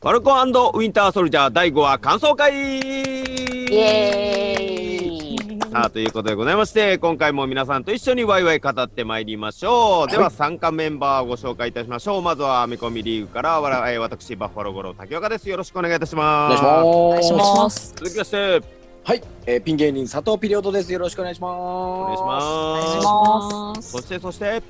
ファルコンウィンターソルジャー第5話感想会イエーイさあということでございまして今回も皆さんと一緒にワイワイ語ってまいりましょう、では参加メンバーをご紹介いたしましょうまずはアメコミリーグからわらえー私バッファローゴロ竹岡ですよろしくお願いいたしおます願お願いします。ます。続きましてはい、えー、ピン芸人佐藤ピリオドです。よろしくお願いします。お願いしお願いますします。そしてそして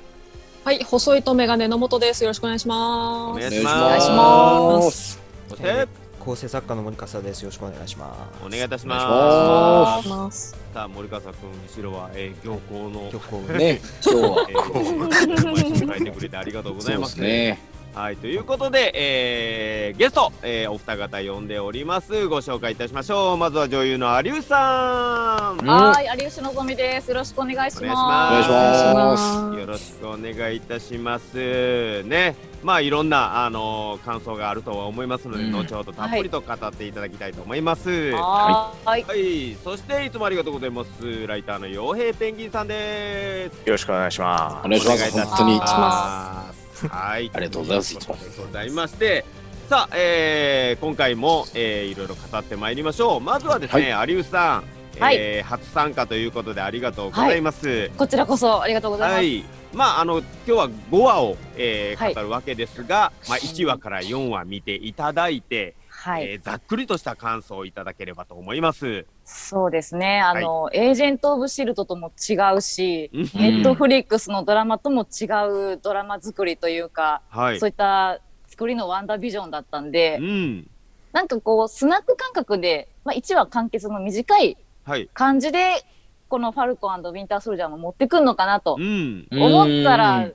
はい、細いとメガネの元です。よろしくお願いしおます。お願いします。そして構成作家の森笠です。よろしくお願いしまお願いいたしお願まいしますすさあ森川君後ろは、えー、行幸のす。曲をね、今日はえー、書いてくれてありがとうございますそうですね。はい、ということで、えー、ゲスト、えー、お二方呼んでおります。ご紹介いたしましょう。まずは女優の有吉さん。うんはーい、有吉のぞみです。よろしくお願いします。お願いしおます。よろしくお願いいたします。ね、まあいろんなあのー感想があるとは思いますので、うん後ほどたっぷりと語っていただきたいと思います。ははーい。い、そしていつもありがとうございます。ライターの傭兵ペンギンさんです。よろしくお願いしまお願いします。お願いいたし本当に。ます。はい、ありがとうございますということでございまして、さあ、えー今回も、えーいろいろ語ってまいりましょう。まずはですね、有吉さん、えー初参加ということでありがとうございます。こちらこそありがとうございます。はい。まああの今日は5話を、えーはい語るわけですが、まあ1話から4話見ていただいて、はい、えーざっくりとした感想をいただければと思います。そうですね。あの、エージェント・オブ・シルトとも違うし、うんネットフリックスのドラマとも違うドラマ作りというか、はいそう。いった作りのワンダービジョンだったんで、うん。なんかこう、スナック感覚で、まあ、1話完結の短いはい。感じで、このファルコンウィンター・ソルジャーも持ってくんのかなとうん。思ったうらん、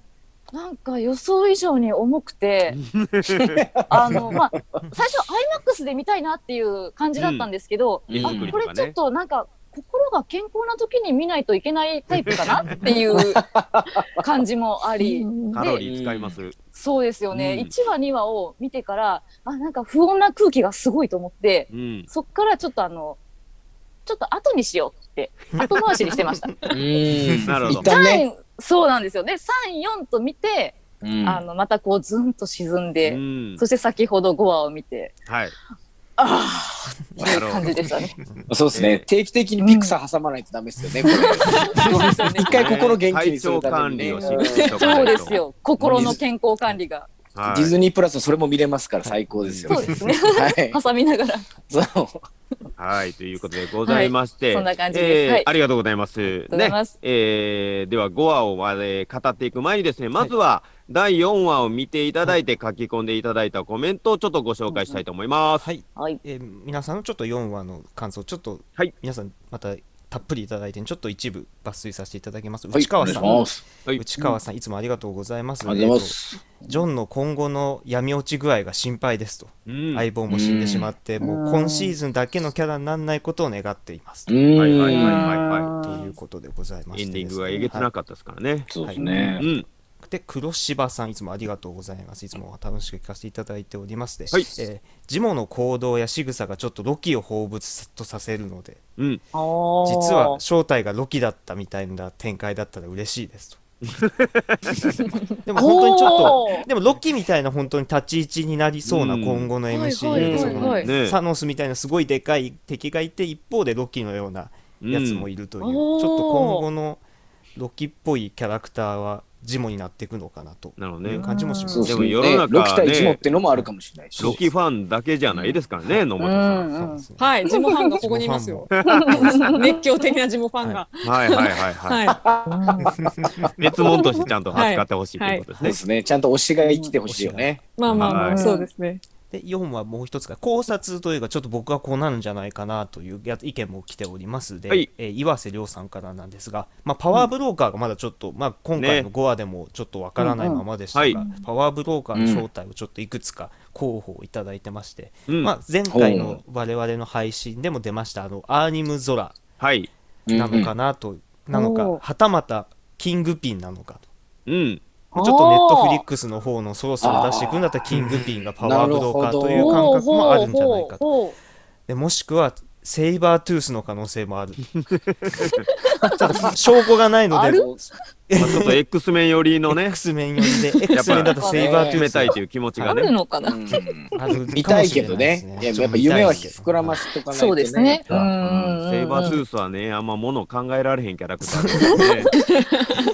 なんか予想以上に重くて、あの、まあ、最初 IMAX で見たいなっていう感じだったんですけど、うんあ、うんこれちょっとなんか、心が健康な時に見ないといけないタイプかなっていう 感じもあり、カロリー使います。そうですよね、うん1話2話を見てから、あ、なんか不穏な空気がすごいと思って、うん。そっからちょっとあの、ちょっと後にしようって、後回しにしてました。うん。なるほど一旦ね。3そうなんですよね。3、4と見て、うんあの、またこうずんと沈んで、うんそして先ほど5話を見て、はい。ああっていう感じでしたね。そうですね。定期的にピクサー挟まないとダメですよね。これ一回心元気にするためにね。体調管理をしっかりとかそうです。よ。心の健康管理が。はいディズニープラスそれも見れますから最高ですよ。そうですね。はい。挟みながら。そう。はい、ということでございまして、はいそんな感じですはいえーありがとうございます。りがとうございますね、えーでは5話を、えー語っていく前にですね、まずは第4話を見ていただいて書き込んでいただいたコメントをちょっとご紹介したいと思います。はい、はい。えー皆さんのちょっと4話の感想、ちょっと、はい皆さんまたたっぷりいただいて、ちょっと一部抜粋させていただきます。はい内川さん、内川さん、いつもありがとうございます。ありがとうございます。えーとジョンの今後の闇落ち具合が心配ですと、うん相棒も死んでしまって、もう今シーズンだけのキャラにならないことを願っていますと。うん。はいはいはいはいということでございましてエンディングがですねえげつなかったですからね。そうですねう。ん。で黒柴さんいつもありがとうございます。いつも楽しく聞かせていただいておりまして、はい。えージモの行動や仕草がちょっとロキを彷彿とさせるのでうん。実は正体がロキだったみたいな展開だったら嬉しいですと。でも本当にちょっとでもロキみたいな本当に立ち位置になりそうなうん。今後の MCU でそのはいねサノスみたいなすごいでかい敵がいて一方でロキのようなやつもいるという、ちょっと今後のロキっぽいキャラクターはジモになっていくのかなとなるほどねいう。感じもしますですね。でも世の中ロキ対ジモねってのもあるかもしれないし。ロキファンだけじゃないですからね、野本さん。うんうんそうですねはい、ジモファンがここにいますよ。熱狂的なジモファンが。はいはいはいはい。は別物としてちゃんと扱ってほしいということですね。そうですね。ちゃんと推しが生きてほしいよね。い。まあまあまあ、はいそうですね。で4はもう一つが考察というかちょっと僕はこうなるんじゃないかなというや意見も来ておりますで、はいえー岩瀬亮さんからなんですが、まあ、パワーブローカーがまだちょっと、まあ、今回の5話でもちょっとわからないままでしたが、うんうんパワーブローカーの正体をちょっといくつか候補をいただいてまして、うんまあ、前回の我々の配信でも出ましたあのアーニムゾラはい。なのかなと、なのかはたまたキングピンなのかと。うん。ちょっとネットフリックスの方のそろそろ出していくんだったらキングピンがパワーブローカーという感覚もあるんじゃないかと。でもしくはセイバートゥースの可能性もある。ちょっと証拠がないのでまあ、ちょっと X メン寄りのね。X メン寄りで X メンだとセイバートゥース決めたいという気持ちあがねるのかな。うん見たいけどね。いや、やっぱ夢は膨らまししとかないとね。そうですね。うん。セイバートゥースはねあんまもの考えられへんキャラクターで。ね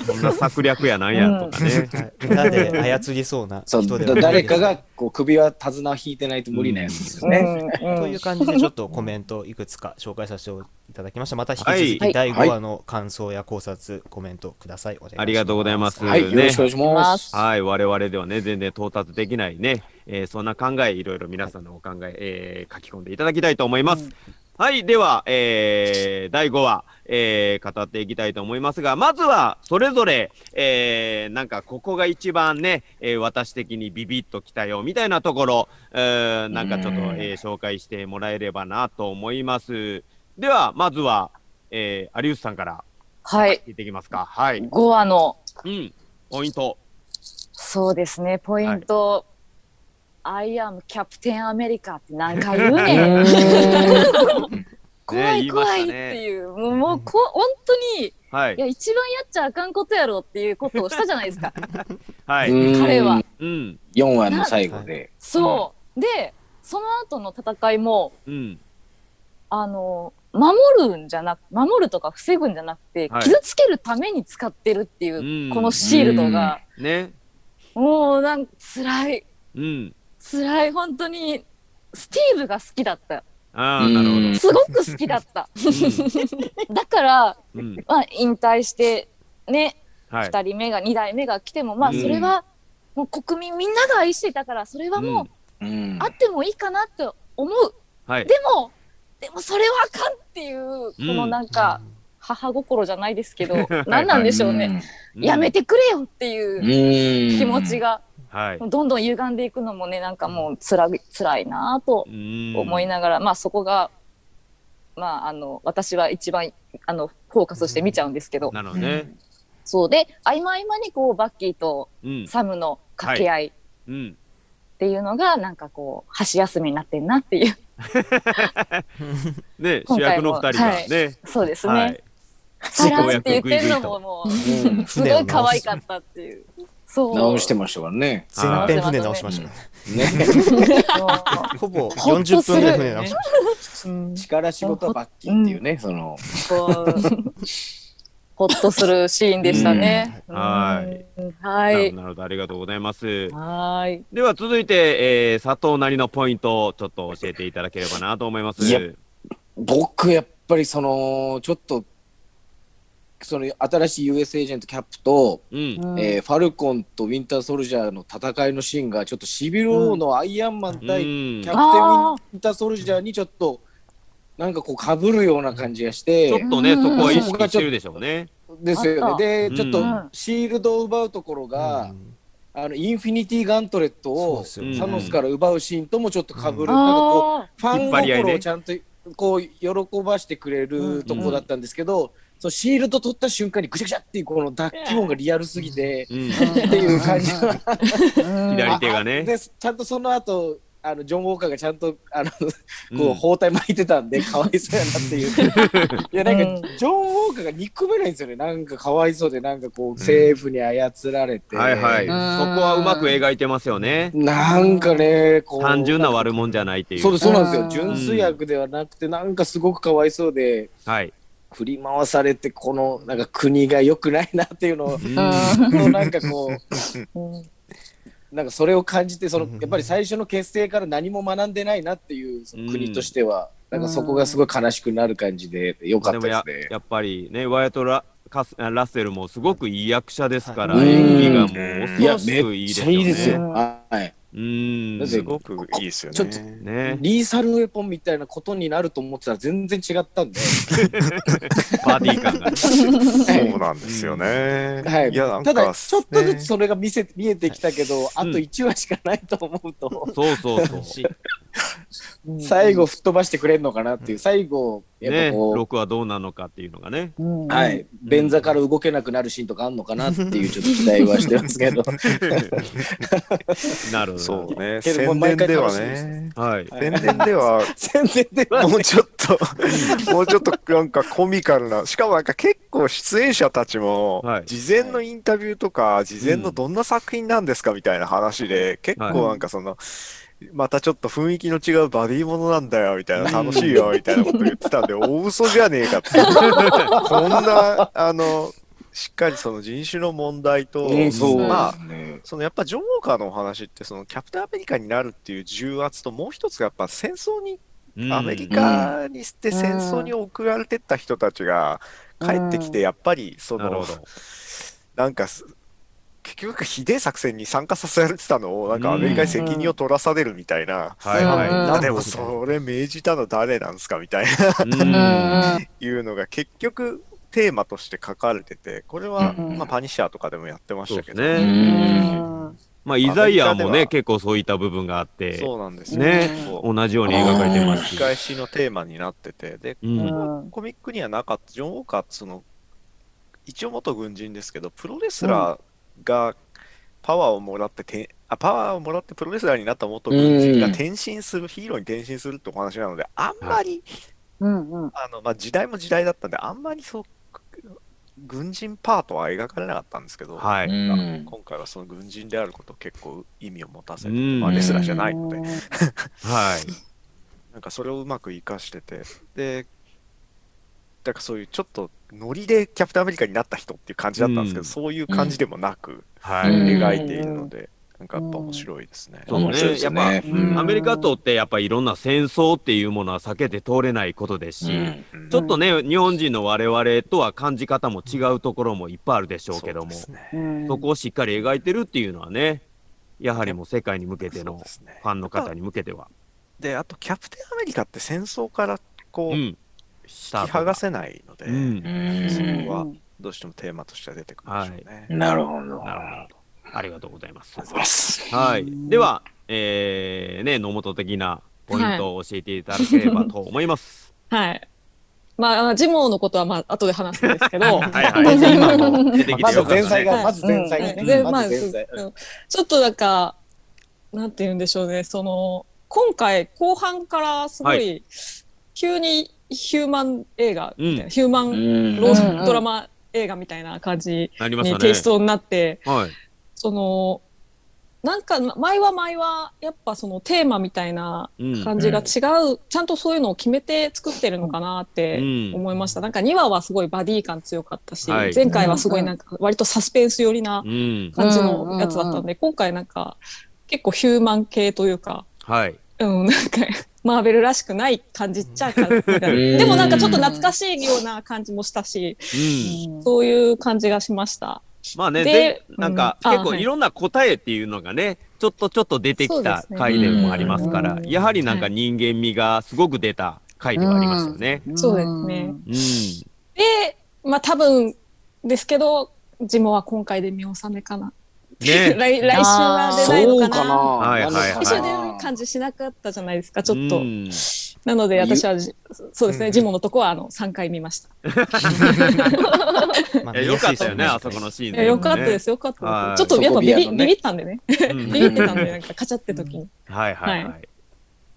そんな策略やなんやとかね、裏で操りそうなそう。人で誰かがこう首は手綱を引いてないと無理なやつですよね。うん。という感じでちょっとコメントいくつか紹介させていただきました。また引き続はい。き第5話の感想や考察コメントください。お願いします。ありがとうございます。はい、よろしくお願いします。はい、我々ではね、全然到達できないね、えーそんな考え、いろいろ皆さんのお考え、えー書き込んでいただきたいと思います。はい、では、えー第5話、えー語っていきたいと思いますが、まずは、それぞれ、えーなんか、ここが一番ね、えー私的にビビッときたよ、みたいなところ、えーなんかちょっと、えー紹介してもらえればなと思います。では、まずは、えー有吉さんからはい。聞いていきますか。はい。5話の、うん、ポイント。そうですね、ポイント。I am キャプテンアメリカって何回言うねん。怖言い怖いっていう、もうもうこ本当にはいい。や一番やっちゃあかんことやろっていうことをしたじゃないですか はい。うん彼は。うん。4話の最後で。そう、でその後の戦いもうん。あの守るんじゃなく守るとか防ぐんじゃなくて、はい。傷つけるために使ってるっていう、うん。このシールドが、ね。もうなんか辛い。うん。辛い。本当にスティーブが好きだった。ああ、なるほど。すごく好きだった。だから、うん。まあ、引退してねはい。2人目が2代目が来てもまあうん。それはもう国民みんなが愛していたからそれはもううん。あってもいいかなって思う、はい。でもでもそれはあかんっていうこのなんか母心じゃないですけど 何なんでしょうね、うん。やめてくれよっていううん。気持ちがはい。どんどん歪んでいくのもねなんかもうつらい辛いなとうん。思いながら、まあそこがまああの私は一番あのフォーカスして見ちゃうんですけど、なるほどね。そうで合間合間にこうバッキーとうん。サムの掛け合いっうん。ていうのがなんかこう箸休めになってんなっていう ね、主役の二人がね。そうですね。はい。サラって言ってるのももううんすごい可愛かったっていう。そう。直してましたからね。全編船直しましたねね。ほぼほっと40する分で船直しましうん力仕事はバッキーっていうね、その。ほっとするシーンでしたね。うんはいはい。るほどなるほど。ありがとうございます。はい。では続いて、えー、佐藤なりのポイントをちょっと教えていただければなと思います。いや僕、やっぱりその、ちょっと、その新しい US エージェントキャップと、うん。えーファルコンとウィンターソルジャーの戦いのシーンがちょっとシビル王のアイアンマン対キャプテンウィンターソルジャーにちょっとなんかこうかぶるような感じがしてちょっとね、うん。そこは意識してるでしょうね。ですよね。でちょっとうんシールドを奪うところたが、あのインフィニティガントレットをサノスから奪うシーンともちょっとかぶる、なんかこうあファン心をちゃんとこう喜ばしてくれるとこだったんですけど、そのシールド取った瞬間にぐちゃぐちゃっていうこの脱気音がリアルすぎて、うん。っていう感じがー 左手があね。でちゃんとその後あのジョン・ウォーカーがちゃんとあのこうん。う包帯巻いてたんで、かわいそうやなっていう。いやなんか、うん。ジョン・ウォーカーが憎めないんですよね。なんかかわいそうでなんかこう政府に操られて、はいはい。そこはうまく描いてますよね。なんかねこう単純な悪者じゃないっていう。そうですそうなんですよ。うん。純粋悪ではなくてなんかすごくかわいそうではい。振り回されてこのなんか国が良くないなっていうのをうん。のなんかこううんなんかそれを感じてそのうんやっぱり最初の結成から何も学んでないなっていう国としては、うんなんかそこがすごい悲しくなる感じで良かったですね。やっぱりね、ワイヤトラカスラッセルもすごくいい役者ですから、はい演技がもうい恐ろしやめっくいいですちゃいいですよ。よね。はい。うん。すごくいいですよちょっとね。ね、リーサルウェポンみたいなことになると思ってたら全然違ったんで、パーティー感がね。そうなんですよね。はい。いや、なんたか、だちょっとずつねそれが見せ見えてきたけど、あと1話しかないと思うと、そうそうそう。し 最後吹っ飛ばしてくれるのかなっていう、最後、ねぱこう、6はどうなのかっていうのがね。うんはい、便座から動けなくなるシーンとかあんのかなっていうちょっと期待はしてますけど。なるほど。そうね。宣伝ではね。はい。宣伝では、宣伝ではもうちょっと、もうちょっとなんかコミカルな、しかもなんか結構出演者たちもはい、事前のインタビューとか、事前のどんな作品なんですかみたいな話で、結構なんかその、またちょっと雰囲気の違うバディものなんだよ、みたいな、楽しいよ、みたいなこと言ってたんで、大嘘じゃねえかって。こんな、あの、しっかりその人種の問題と、うんそうまあ、ねそのやっぱジョーカーのお話って、そのキャプテンアメリカになるっていう重圧と、もう一つがやっぱ戦争にうんアメリカにして戦争に送られてった人たちが帰ってきて、やっぱりそのなるほ、ど。なんかす、結局、ひでえ作戦に参加させられてたのを、なんかアメリカに責任を取らされるみたいな、はいでもそれ命じたの誰なんですかみたいうん。ないうのが結局テーマとして書かれてて、これは、うん。まあ、パニッシャーとかでもやってましたけど、ね。ん。まあ、イザイアもね、結構そういった部分があって、そうなんですよ。ね同じように描かれてますし。繰り返しのテーマになってて、で、うん。コミックにはなかった、ジョン・ウォーカーってその、一応元軍人ですけど、プロレスラーがパワーをもらってて、あパワーをもらってプロレスラーになった元軍人がうん。転身する、ヒーローに転身するってお話なので、あんまり、うんうん。あのまあ、時代も時代だったんで、あんまりそう、軍人パートは描かれなかったんですけど、はい。うん。今回はその軍人であることを結構意味を持たせて、うん。まあ、レスラーじゃないので、はい。なんかそれをうまく活かしてて、で、だからそういうちょっとノリでキャプテンアメリカになった人っていう感じだったんですけど、うんそういう感じでもなくはい。うん描いているので、なんかやっぱ面白いですね。そう面白いですよね。うんアメリカとってやっぱりいろんな戦争っていうものは避けて通れないことですし、うんうんちょっとね、日本人の我々とは感じ方も違うところもいっぱいあるでしょうけども、そ,、ねうんこをしっかり描いてるっていうのはね、やはりもう世界に向けてのファンの方に向けては。で、あとキャプテンアメリカって戦争からこう、うん。引き剥がせないので、うん。そうんこはどうしてもテーマとしては出てくるんでしょうね。なるほど。なるほど。ありがとうございます。ます。はい。では、えー、ね、野本的なポイントを教えていただければと思います。はい。まあ、ジモのことはまあ後で話すんですけど、はいはい。今の出てきてまず。前菜が、まず前菜ね。で、ままあ、ずちょっとなんか、なんて言うんでしょうね、その、今回後半からすごい、は急にヒューマン映画みたいな、うんヒューマうンんローうんドラマ映画みたいな感じなりましたね。にテイストになって、はい。その、なんか前は前はやっぱそのテーマみたいなうん。感じが違う、ちゃんとそういうのを決めて作ってるのかなってうん思いました。なんか2話はすごいバディ感強かったし、はい前回はすごいなんか割とサスペンス寄りなうん。感じのやつだったんで、今回なんか結構ヒューマン系というか、はい。うん、なんかマーベルらしくない感じっちゃ感じでもなんかちょっと懐かしいような感じもしたし、うん。そういう感じがしました。まあね、でで、なんか、うんあ結構いろんな答えっていうのがね、ちょっとちょっと出てきた回でもありますから、うんやはりなんか人間味がすごく出た回ではありましたよね。そうですねうん。で、まあ多分ですけど、ジモは今回で見納めかな。ね。来来週は出ないのかな。そうかな。はいはいはい来週出る感じしなかったじゃないですか、ちょっと。うんなので私はじ、そうですね、うんジモのとこはあの3回見ました。まあよかったよね、あそこのシーンいやよかったです、よかった。ちょっとやっぱビビ,、ビビビったんでね。うんビビってたんで、なんかカチャって時に。はいはいは。はい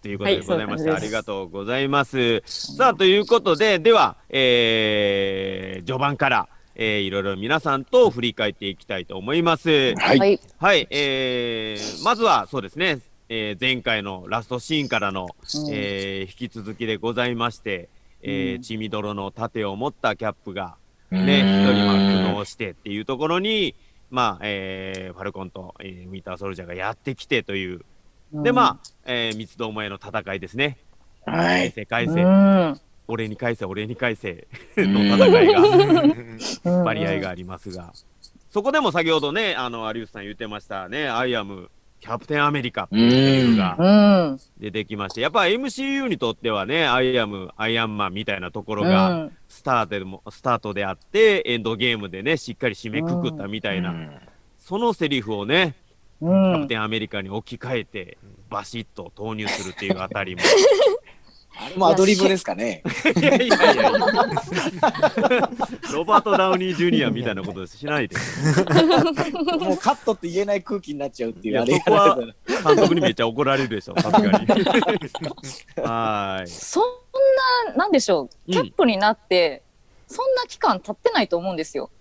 ということでございまして、ありがとうございます。さあ、ということで、では、えー、序盤から、えー、いろいろ皆さんと振り返っていきたいと思います。はい。はい。はい、えー、まずはそうですね、えー、前回のラストシーンからの、えー、引き続きでございまして、えー、血みどろの盾を持ったキャップが、ね、一人まあ苦悩してっていうところに、まあ、えー、ファルコンと、えー、ウィンターソルジャーがやってきてという、で、まあ、えー、三つどもえの戦いですね。はい。返せ返せ、ん、俺に返せ、俺に返せの戦いが、うん。割合がありますが、そこでも先ほどね、あの、有吉さん言ってましたね、 I am、キャプテンアメリカっていうがうん、出てきまして、やっぱ MCU にとってはね、 I am、アイアンマンみたいなところが、うん。スタートでも、スタートであって、エンドゲームでね、しっかり締めくくったみたいな、そのセリフをね、うキャプん。テンアメリカに置き換えてバシッと投入するっていうあたりも あれもアドリブですかね。いやいやいやロバート・ダウニー・ジュニアみたいなことしないで。もうカットって言えない空気になっちゃうっていういやあれそこは監督にめっちゃ怒られるでしょさすがに。はーい。そんな、なんでしょう、キャップになって、そんな期間経ってないと思うんですよ。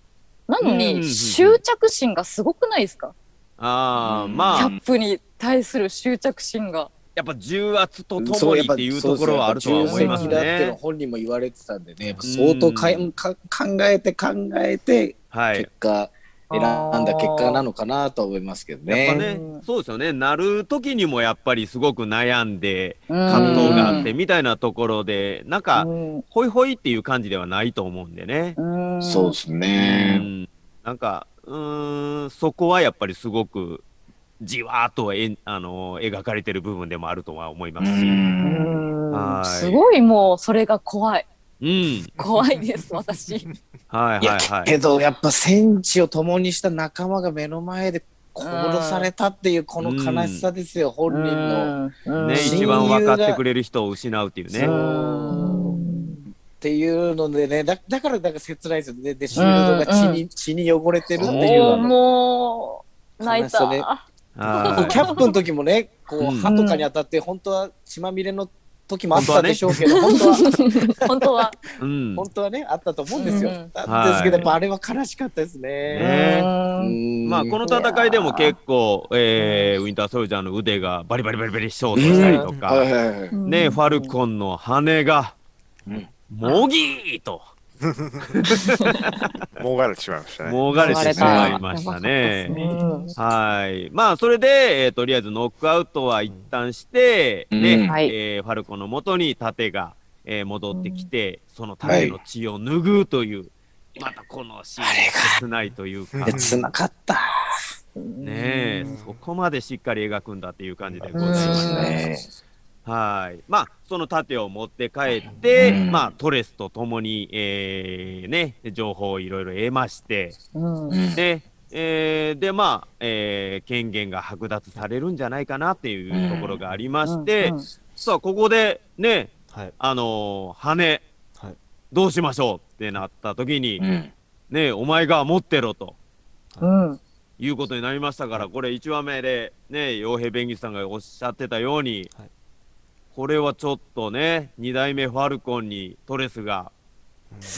なのうんうんうんうん。に、執着心がすごくないですか？ああうんまあ。キャップに対する執着心が。やっぱ重圧とともにっていうところはあるとは思います重責だって本人も言われてたんでね、相当かんか考えて考えてはい結果、選んだ結果なのかなとは思いますけどね。やっぱねうんそうですよね。なる時にもやっぱりすごく悩んで葛葛藤があってみたいなところでなんかうん。ホイホイっていう感じではないと思うんでね。うん。そうですうね。ん。なんかうーんそこはやっぱりすごくじわーっとえあの描かれてる部分でもあるとは思いますし。うん。はい。すごいもうそれが怖い。うん。怖いです、私。はいはいはい。けどやっぱ戦地を共にした仲間が目の前で殺されたっていうこの悲しさですよ、本人の。うん。ね、一番分かってくれる人を失うっていうね。う。んっていうのでねだだからなんか切ないですよね。でシールドが血に,、血に汚れてるっていうもう泣いた。はキャップの時もねこう、うん。歯とかに当たって本当は血まみれの時もあったでしょうけど本当は。本当は。本当はねあったと思うんですよ、うん。なんですけど、あれは悲しかったですね。まあこの戦いでも結構、えーウィンターソルジャーの腕がバリバリバリバリショートしたりとはいか、ね、ファルコンの羽が、うん。もぎーと、もがれてしまいましたね。もがれてしまいましたね。うんはい。まあ、それで、えーとりあえずノックアウトは一旦して、うんね、はいえーファルコンの元に盾が、えー戻ってきて、その盾の血を拭うという、またこのシーンが切ないというか、切なかった。ねえ、そこまでしっかり描くんだっていう感じでございまうんした。ねはい。まあ、その盾を持って帰って、うん。まあ、トレスと共に、えーね、情報をいろいろ得まして、うん。うんで、えーで、まあ、えー権限が剥奪されるんじゃないかなっていうところがありまして、うん。うん。さあ、ここで、ね、はい。あのー羽、はい。どうしましょうってなった時に、うん。ね、お前が持ってろと。うん。いうことになりましたから、これ1話目でね、傭兵弁護士さんがおっしゃってたように、はいこれはちょっとね、2代目ファルコンにトレスが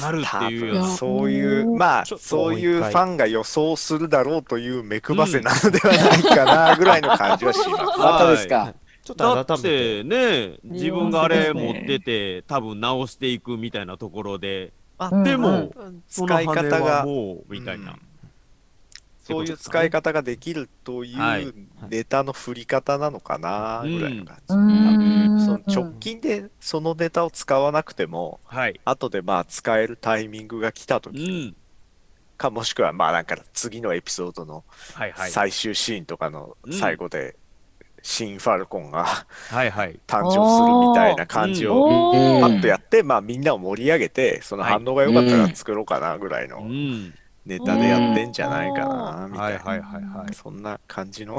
なるって多いうような。分。そういううまあそういうファンが予想するだろうという目配せなのではないかなぐらいの感じはします。またですか。ちょっとだっててね、自分があれ持ってて、多分直していくみたいなところで、あ、うん。でも、うん。その使い羽方がはもう、みたいな。うんそういう使い方ができるといはいうネタの振り方なのかなぐらいの感じ。うんその直近でそのネタを使わなくても、はい。後でまあ使えるタイミングが来たう時にん。か、もしくはまあなんか次のエピソードの。最終シーンとかのうん最後で、新ファルコンがはいはい。誕生するみたいな感じをパッとやって、まあみんなを盛り上げて、その反応が良かったら作ろうかなぐらいうのん。ネタでやってんじゃないかな、みたな。はいいはいはいはい。そんな感じの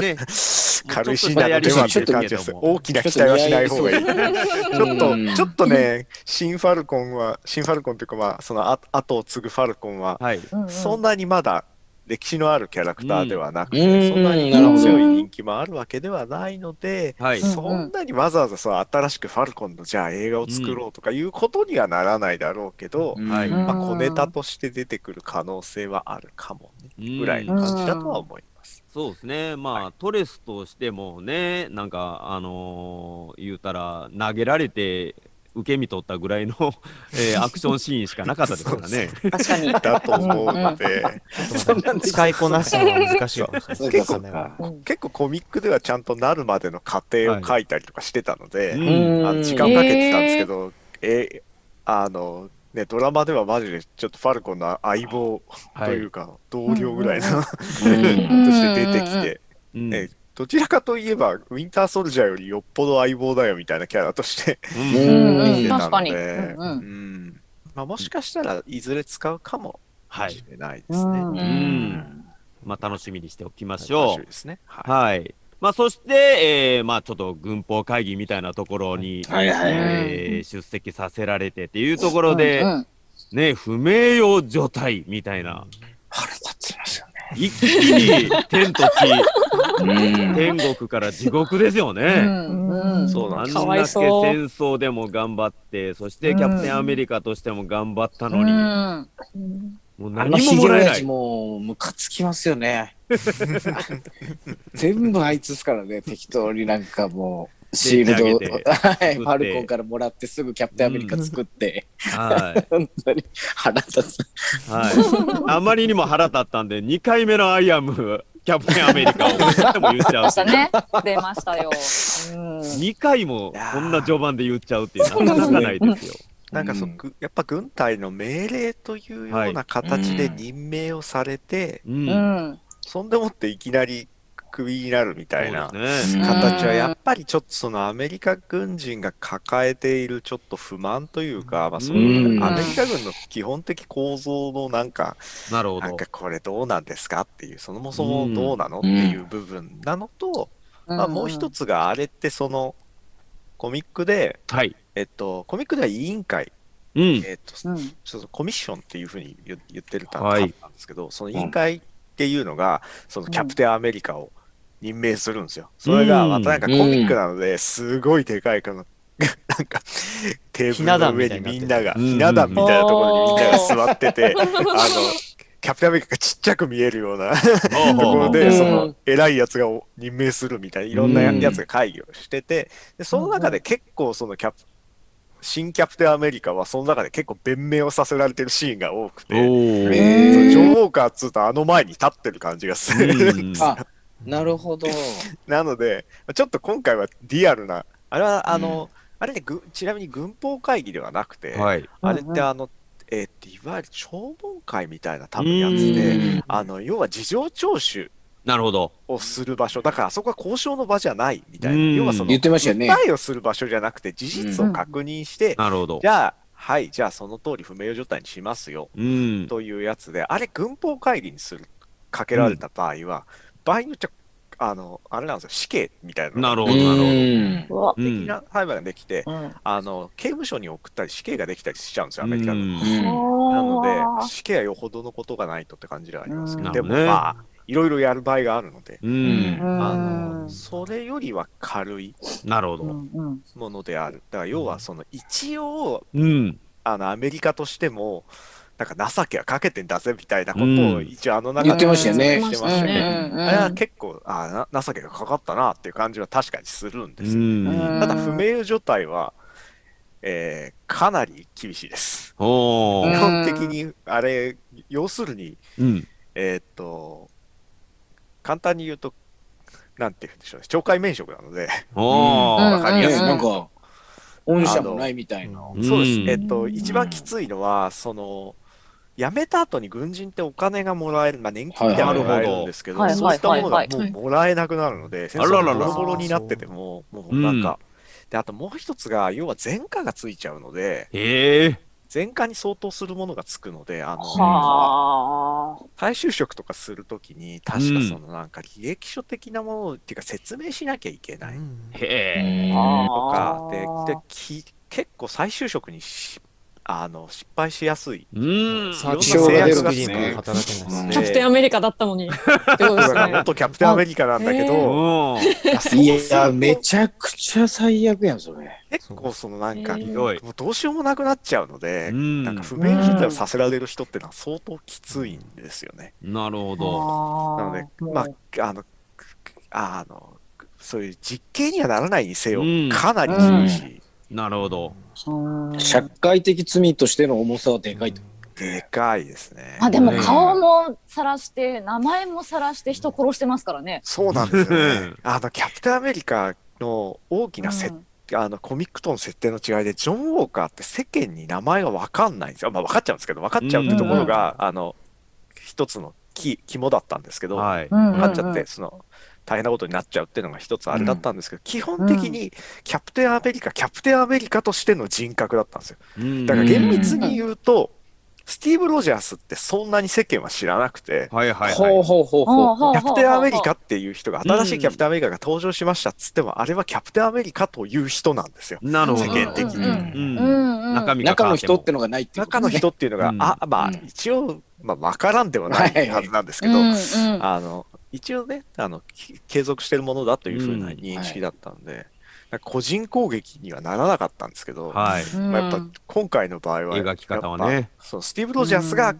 ね、軽いシーンなのではっていう感じです。大きな期待はしない方がいい。ちょっと、ちょっとね、新ファルコンは、新ファルコンというかまあ、そのあ後を継ぐファルコンは、そんなにまだ歴史のあるキャラクターではなくて、うん。そんなに強い人気もあるわけではないので、そんなにわざわざそう新しくファルコンのじゃあ映画を作ろうとかいうことにはならないだろうけど、まあ、小ネタとして出てくる可能性はあるかもね、うんぐらいの感じだとは思います。そうですね、まあ、トレスとしてもね、なんか、あのー言うたら、投げられて、受け身取ったぐらいの、えー アクションシーンしかなかったですからね。確かに。だと思うので、そんなんで。使いこなすのは難しいかもしれないそうかですそうか。うん結構コミックではちゃんとなるまでの過程を書いたりとかしてたので、うん。あの時間かけてたんですけど、えあのね、ドラマではマジでちょっとファルコンの相棒というか、同僚ぐらいの、うん。として出てきて、うん。ねどちらかといえば、ウィンターソルジャーよりよっぽど相棒だよみたいなキャラとしてうんうん見てたの確かに。で、うんうんうんまあ、もしかしたらいずれ使うかもはいし。れないですね。うんうんまあ楽しみにしておきましょ楽しみですね。う。ははい。まあそして、えー、まあちょっと軍法会議みたいなところに、はいはいはい。えー出席させられてっていうところで、うんうんね、不名誉状態みたいな、腹立ちますよね。一気に天と地、うん。天国から地獄ですようね。ん。うん。そうなんだけ戦争でも頑張って、そしてキャプテンアメリカとしても頑張ったのに、うん。もうあ何ももらえない。もうムカつきますよね。全部あいつですからね、適当になんかもう、シールドを、ファルコンからもらってすぐキャプテンアメリカ作って、はい。本当に腹立つ。はい。あまりにも腹立ったんで、2回目のアイアム、キャプテンアメリカを何でも言っちゃうましたね。出ましたよ。うん2回もこんな序盤で言っちゃうっていうなかなかないですよ。なんかそう、やっぱ軍隊の命令というような形で任命をされて、う。うんん。そんでもっていきなりクビになるみたいな。形はやっぱりちょっとそのアメリカ軍人が抱えているちょっと不満というか、まあ、そういううんアメリカ軍の基本的構造のなんか、なるほどなんか。これどうなんですかっていう、そもそもどうなのっていう部分なのと、まあ、もう一つがあれってそのコミックで、はい。えっと、コミックでは委員会、うん。えっと、うん。ちょっとコミッションっていうふうに言言ってるたはいんですけど、その委員会っていうのが、そのキャプテンアメリカを任命するんですよ。それがまたなんかコミックなので、すごいでかいこの、なんかテーブルの上にみんなが、ひな壇みたいになところにみんなが座ってて、あの、キャプテンアメリカがちっちゃく見えるようなところで、うん。その偉いやつが任命するみたいな、いろんなやつが会議をしてて、でその中で結構そのキャプ、新キャプテンアメリカはその中で結構弁明をさせられてるシーンが多くて、ジョン・ウォーカーっつうとあの前に立ってる感じがする。うん。あ、なるほど。なので、ちょっと今回はリアルな、あれはあの、あれね、ぐちなみに軍法会議ではなくて、はい。あれってあの、えーいわゆる聴聞会みたいな多分やつうで、んあの要は事情聴取なるほど。をする場所、だからあそこは交渉の場じゃないみたいな、うん要はその言ってましたよね訴えをする場所じゃなくて、事実を確認して、なるほどじ。ゃあ、はい、じゃあその通り不名誉状態にしますようん。というやつで、あれ、軍法会議にするかけられた場合は、場合によっちゃ、あの、あれなんですよ、死刑みたいな。なるほうどなるほどん。うわ。うん的な裁判ができて、うん。あの、刑務所に送ったり死刑ができたりしちゃうんですよ、アメリカ軍。うんうんなのあで、死刑はよほどのことがないとって感じではありますけど、うんでもなるほどねまあ、いろいろやる場合があるので、う。うんあうんの、それよりは軽いなるほど。うんうんものである。だから要は、その、一応、うん。あの、アメリカとしても、なんか情けはかけてんだぜみたいなことをうん一応あの中言ってましたよねしてましたよね。あれは結構あな情けがかかったなっていう感じは確かにするんでうす。ただ不名誉状態は、えーかなり厳しいです。基本的にあれ要するにうん。えーっと簡単に言うとなんて言うんでしょうね懲戒免職なので、おー。わかりやすい。ねなんか、御社もないみたいな。うんそうです。えっと、一番きついのは、その、辞めた後に軍人ってお金がもらえる、まあ年金みたいなのがもらえるんですけど、はいそういったものがはいもうもらえなくなるので、戦争あらららがボロボロになってても、もうなんか、で、あともう一つが、要は前科がついちゃうので。前科に相当するものがつくので、あの、はあ。再就職とかするときに、確かそのなんか履歴書的なものっていうか説明しなきゃいけない。へえ。とかあでーでき結構再就職にしあの失敗しやすい。うん。制約がチが働けないですうんねキャプテンアメリカだったのに。元キャプテンアメリカなんだけあど、うん。いや、めちゃくちゃ最悪やん、それ。結構そのなんか、へーひどい。もうどうしようもなくなっちゃうので、うんなんか不明状態をさせられる人ってのは相当きついんですよね。なるほど。なので、まあ、あの、あの、そういう実刑にはならないにせようん、かなり厳しい。なるほど。うん社会的罪としての重さはでかいと。でかいですね。あでも顔も晒して名前も晒して人殺してますからね。そうなんですようんね。あの、キャプテンアメリカの大きな設うんあのコミックとの設定の違いで、ジョン・ウォーカーって世間に名前が分かんないんですよ。まあ分かっちゃうんですけど、分かっちゃうってところが、あの、一つのキ肝だったんですけど、はい。分分かっちゃって、その、大変なことになっちゃうっていうのが一つあれだったんですけど、基本的にキャプテンアメリカ、キャプテンアメリカとしての人格だったんですよ。うんだから厳密に言うと、スティーブ・ロジャースってそんなに世間は知らなくて、はいはいほはい。うほうほうほう。キャプテンアメリカっていう人が、うん新しいキャプテンアメリカが登場しましたっつっても、あれはキャプテンアメリカという人なんですよ。なるほど。世間的にうんうんうんうん中身が中の変わっても人ってのがないっていうこと中ね。の人っていうのが、うんあ、まあうん、一応、まあ、わからんではないはずなんですけど、うんうんあの、一応ね、あの、き継続してるものだというふうな認識だったんで、なんか個人攻撃にはならなかったんですけど、はい。まあ、やっぱ今回の場合は、描き方はやっね。ぱそうスティーブ・ロジャースが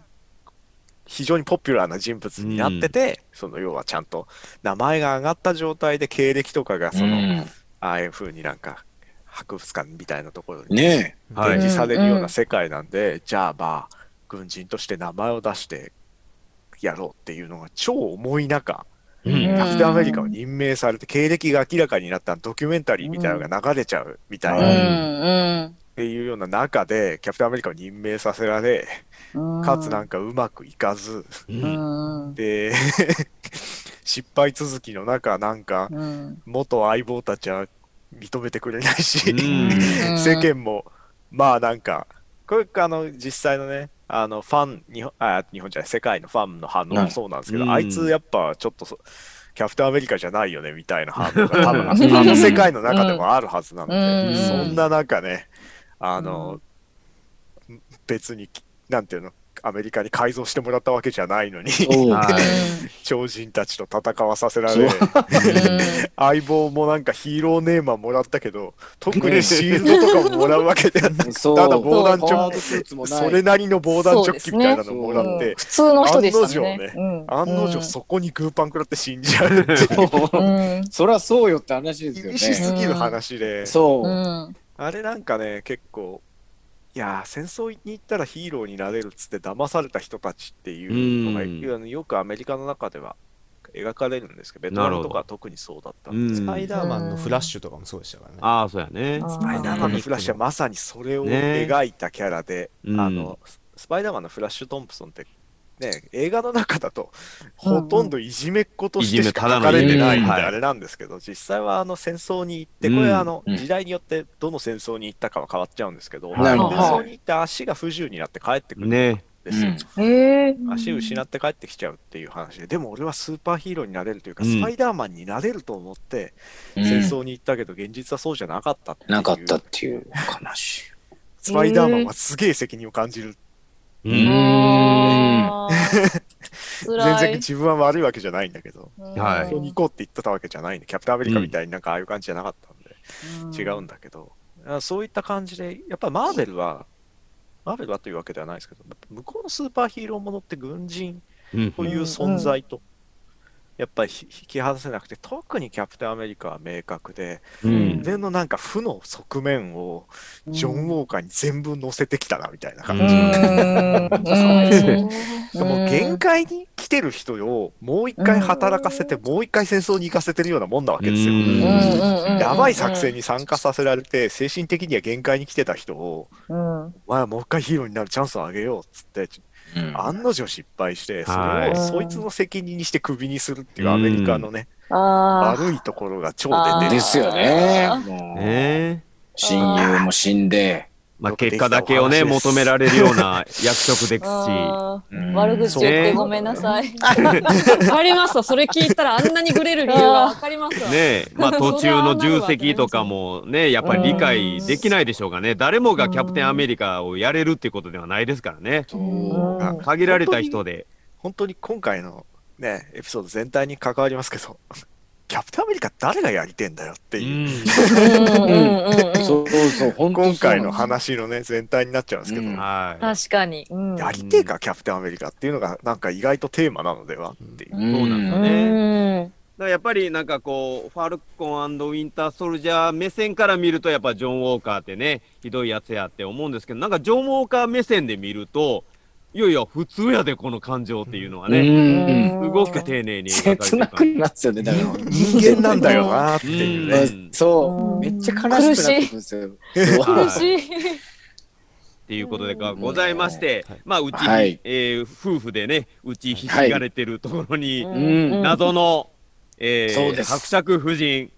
非常にポピュラーな人物になってて、その要はちゃんと名前が上がった状態で経歴とかがその、うん。ああいうふうになんか博物館みたいなところにね。はい展示されるような世界なんで、じゃあまあ軍人として名前を出してやろうっていうのが超重い中、うん。キャプテンアメリカを任命されて経歴が明らかになったドキュメンタリーみたいなのが流れちゃうみたいな、うっんていうような中でキャプテンアメリカを任命させられうん。かつなんかうまくいかず、で 失敗続きの中なんかうん。元相棒たちは認めてくれないし、うん。世間もまあなんかこれあの実際のねあのファン日本あ日本じゃない世界のファンの反応もそうなんですけど、うん。あいつやっぱちょっとそキャプテンアメリカじゃないよねみたいな反応が 多分うんあの世界の中でもあるはずなので、うん。そんな中ねあの、別になんていうのアメリカに改造してもらったわけじゃないのに超人たちと戦わさせられ相棒もなんかヒーローネーマーもらったけど特にシールドとかももらうわけではなく ただ防弾チョッハードスーツもないそれなりの防弾チョッキみたいなのもらって、普通の人でした案のね定ねうん。案の定そこにグーパン食らって死んじゃうっていう。そう。うんそりゃそうよって話ですよ厳しすね。ぎる話で、そう。う。ん。あれなんかね結構いやー戦争に行ったらヒーローになれるっつって騙された人たちっていうのが、うよくアメリカの中では描かれるんですけどベトナムとかは特にそうだったんです。うん。スパイダーマンのフラッシュとかもそうでしたからね。ああ、そうやね。あスパイダーマンのフラッシュはまさにそれをね。描いたキャラで、うん。あのスパイダーマンのフラッシュ・トンプソンって、ね、映画の中だとほとんどいじめっ子としてしか書かれてないんであれなんですけど、実際はあの戦争に行って、これあのうん。時代によってどの戦争に行ったかは変わっちゃうんですけど、戦争に行って足が不自由になって帰ってくるんね。ですよ。足失って帰ってきちゃうっていう話で、でも俺はスーパーヒーローになれるというか、うん。スパイダーマンになれると思ってうん。戦争に行ったけど、現実はそうじゃなかったっていう。なかったっていう話。スパイダーマンはすげえ責任を感じる。う。うん全然自分は悪いわけじゃないんだけど、はい。一緒に行こうって言ってたわけじゃないんで、キャプテンアメリカみたいになんかああいう感じじゃなかったんで、違うんだけど、あそういった感じで、やっぱマーベルは、マーベルはというわけではないですけど、向こうのスーパーヒーローものって軍人うん。という存在と、やっぱり引き離せなくて、特にキャプテンアメリカは明確で、うん。でのなんか負の側面をジョン・ウォーカーに全部乗せてきたなみたいな感じ。うん。もう 限界に来てる人をもう一回働かせて、もう一回戦争に行かせてるようなもんなわけですよ。うん。やばい作戦に参加させられて、精神的には限界に来てた人を、うん。お前はもう一回ヒーローになるチャンスをあげようっつって、案の定失敗して、それをはいそいつの責任にしてクビにするっていうアメリカのね、あ悪いところが超出てる。ですよね。ね親友も死んで。まあ結果だけをね、求められるような 役職ですし。悪口言ってごめんなさい。わかりますわ。それ聞いたらあんなにグレる理由がわかりますわ。ねえ、まあ途中の重責とかもね、やっぱり理解できないでしょうがね、誰もがキャプテンアメリカをやれるっていうことではないですからね。限られた人で。本当に今回のね、エピソード全体に関わりますけど、キャプテンアメリカ誰がやりてんだよっていう。そうそう、今回の話のね全体になっちゃうんですけど。確かに。うん。やりてえかキャプテンアメリカっていうのがなんか意外とテーマなのではっていう、うん。そうなんですようね。ん。だからやっぱりなんかこう、ファルコンウィンターソルジャー目線から見ると、やっぱジョン・ウォーカーってね、ひどいやつやって思うんですけど、なんかジョン・ウォーカー目線で見ると、いやいや、普通やで、この感情っていうのはね、うん。すごく丁寧に。切なく。なっちゃうね、だから。人間なんだよなっていうね、うん。そう、めっちゃ悲しくなってくるんですよ。はい。苦しい。っていうことでがございまして、まあ、うち、はい。えー夫婦でね、うちひしがれてるところに、うん。謎の、えー伯爵夫人、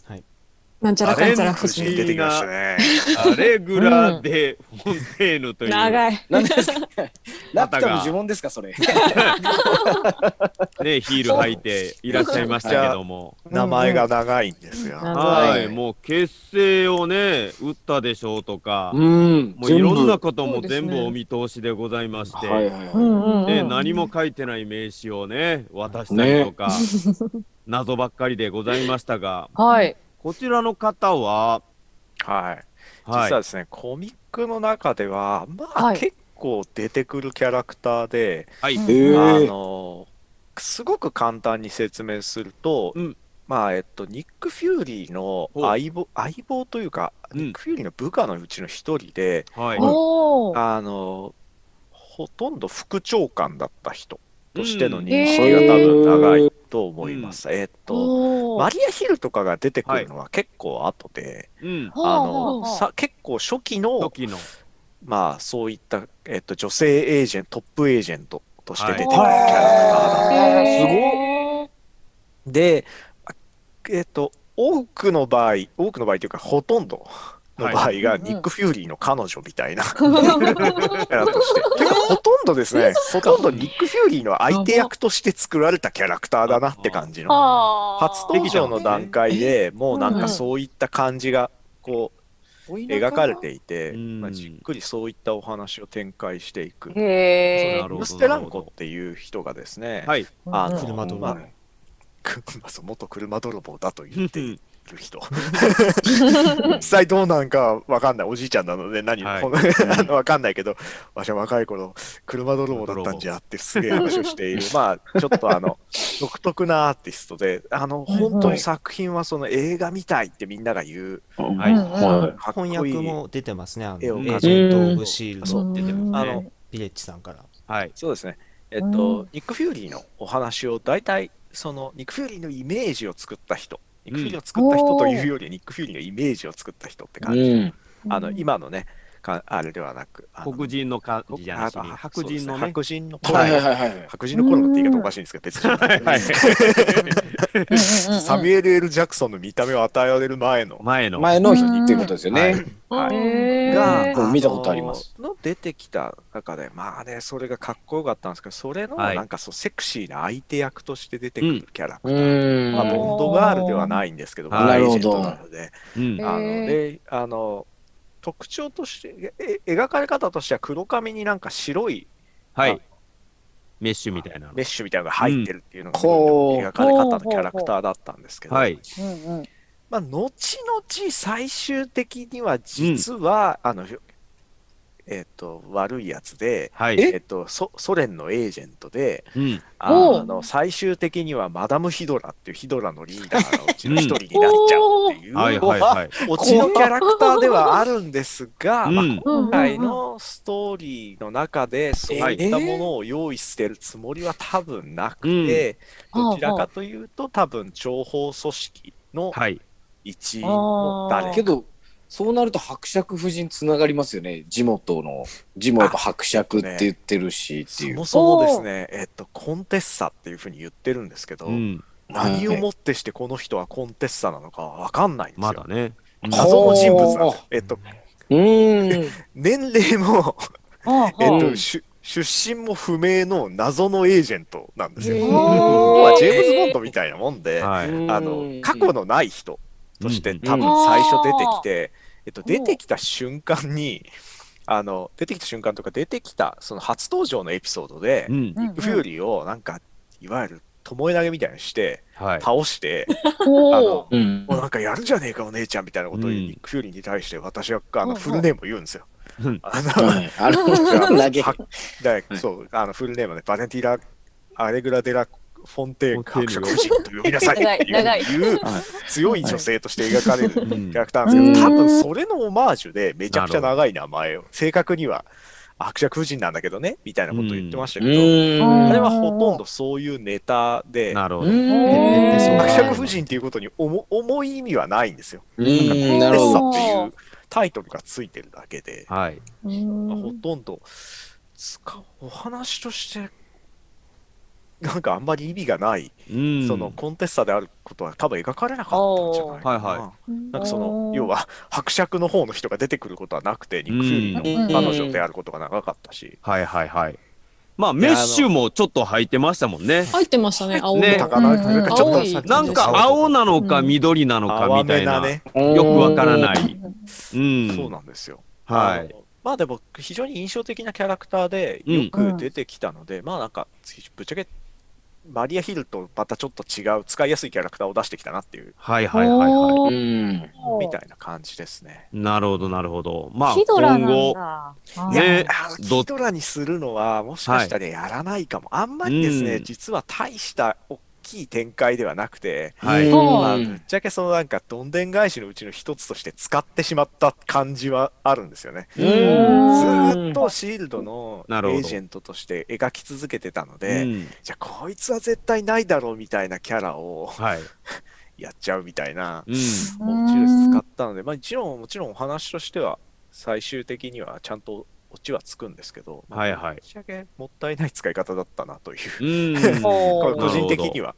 なんちゃらかんちゃら不思議出てきましたね。アレグラ・デ・フォンテーヌという、長い。何ですか？ラタの呪文ですかそれ。ね、ヒール履いていらっしゃいましたけども。名前が長いんですよ。うん。はい、もう結成をね、打ったでしょうとか、ん。もういろんなこことも全部お見通しでございまして、はいはいはい。うんうんね、何も書いてない名刺をね、渡したりとか、謎ばっかりでございましたが、はい。こちらの方は、はい。実は、はいですね、コミックの中では、まあ、はい。結構出てくるキャラクターで、はい、うん。あええ。のすごく簡単に説明すると、うん。まあえっとニック・フューリーの相棒相棒というか、うん。ニック・フューリーの部下のうちの一人で、はい。あのほとんど副長官だった人としてのうん。認識が多分長いと思います。えっとマリア・ヒルとかが出てくるのは結構後で、うん、ほうほうあのさ結構初期の時の、まあそういった、えっと、女性エージェントトップエージェントとして出てくるキャはいラクターだったへーすごで、あえっ、と、多くの場合、多くの場合というか、ほとんどの場合が、ニック・フューリーの彼女みたいな。キャラとして、結構ほとんどですね、ほとんどニック・フューリーの相手役として作られたキャラクターだなって感じの。初登場の段階でもうなんかそういった感じが、こう、描かれていて、うん。まあ、じっくりそういったお話を展開していく。へムステランコっていう人がですね、はい、あの車泥棒。まあく まあそう元車泥棒だと言ってい る人。実際どうなんかわかんないおじいちゃんなので何、はい。のわかんないけどわしは若い頃車泥棒だったんじゃってすげえ話をしている。まあちょっとあの 独特なアーティストであの本当に作品はその映画みたいってみんなが言う。はい。翻訳も出てますね。あの、絵を、エージェント・オブ・シールド出てますね。あのビレッジさんから。はい、そうですね。えっうとん、ニック・フューリーのお話を大体、そのニック・フューリーのイメージを作った人、ニック・フューリーを作った人というより、ニック・フューリーのイメージを作った人って感じ。うん。あの、今のね、かあれではなく、あの黒人の感じじゃなしにあ白人のね白人の頃はいはいはいはい。白人の頃のって言い方おかしいんですけど、別に。はい サミュエル・ L・ ジャクソンの見た目を与えられる前の。前の、前の日っていうことですよね。はいが、うん見たことありますの。の出てきた中で、まあね、それがかっこよかったんですけど、それのはいなんかそう、セクシーな相手役として出てくるキャラクター。うん。まあ、ボンドガールではないんですけど、はいまあエージェントなので、うん、あのであの特徴としてえ描かれ方としては黒髪になんか白いはい、メッシュみたいな。のメッシュみたいなのが入ってるっていうのが、うん。描かれ方のキャラクターだったんですけど、まあ、後々最終的には実は、あのえっ、と悪いやつで、はい、え？っとソソ連のエージェントでうん、あの最終的にはマダム・ヒドラっていうヒドラのリーダーのうちの一人になっちゃうっていう、はい、はい、はい、オチのキャラクターではあるんですが、まあ、うん、今回のストーリーの中でそういったものを用意してるつもりは多分なくて、うん。どちらかというと多分諜報組織のはい、一員の誰か。けど、そうなると伯爵夫人つながりますよね。地元の。地もやっぱ伯爵って言ってるしっていう。そもそもですね、えっと、コンテッサっていうふうに言ってるんですけど、うん、何をもってしてこの人はコンテッサなのかわかんないんですよ。まだね、うん謎の人物なんですよ。えっと、うん。年齢も、あえっと、うんし出身も不明の謎のエージェントなんですよ。まあ、ジェームズ・ボンドみたいなもんで、はい、あの過去のない人としてうん多分最初出てきて、えっと、出てきた瞬間に、あの出てきた瞬間とか出てきたその初登場のエピソードで、うん、ニック・フューリーをなんかいわゆる巴投げみたいにしてはい、倒して、あのうん。もうなんかやるじゃねえかお姉ちゃんみたいなことをニック・フューリーに対して私はあのフルネームを言うんですよ。うん。あのはい。あの、投げ。はだそうあのフルネームねバレンティラ・アレグラ・デラ・フォンテーヌ伯爵夫人と呼びなさいって い。う強い女性として描かれるキうんャラクターなんですけど、うん。多分それのオマージュでめちゃくちゃ長い名前を正確には伯爵夫人なんだけどねみたいなことを言ってましたけど、うん。あれはほとんどそういうネタでなるほど、伯爵夫人っていうことに重重い意味はないんですよ。うん、なテッサるほど。っていうタイトルがついてるだけで、はい、まあほとんど使うお話としてなんかあんまり意味がない、うん、そのコンテッサであることは多分描かれなかったんじゃないかな。はいはなんかその要は伯爵の方の人が出てくることはなくてニック・フューリーの彼女であることが長かったし、はい、はい、はい、まあメッシュもちょっと入ってましたもんね。入ってましたね、青ね。なんか青なのかうん。緑なのかみたいな、淡めよくわからない。うん。そうなんですよ。はい。まあでも非常に印象的なキャラクターでうん。よく出てきたので、まあなんかぶっちゃけマリアヒルとまたちょっと違う使いやすいキャラクターを出してきたなっていうはいはいはいはうん。みたいな感じですね。い。なるほどなるほど。まあヒドラなん今後、だ。ねあのどヒドラにするのはもしかしたらやらないかも。あんまりですね、うん実は大した大きい展開ではなくて、はい。うんまあ、ぶっちゃけそのなんかどんでん返しのうちの一つとして使ってしまった感じはあるんですよね。うずっとシールドのエージェントとして描き続けてたのうで、んじゃあこいつは絶対ないだろうみたいなキャラをはい。やっちゃうみたいなうん。モチベース使ったので、まあ一応もちろんお話としては最終的にはちゃんとオチはつくんですけど、まあはいはいぶっちゃけもったいない使い方だったなという。うん。個人的には。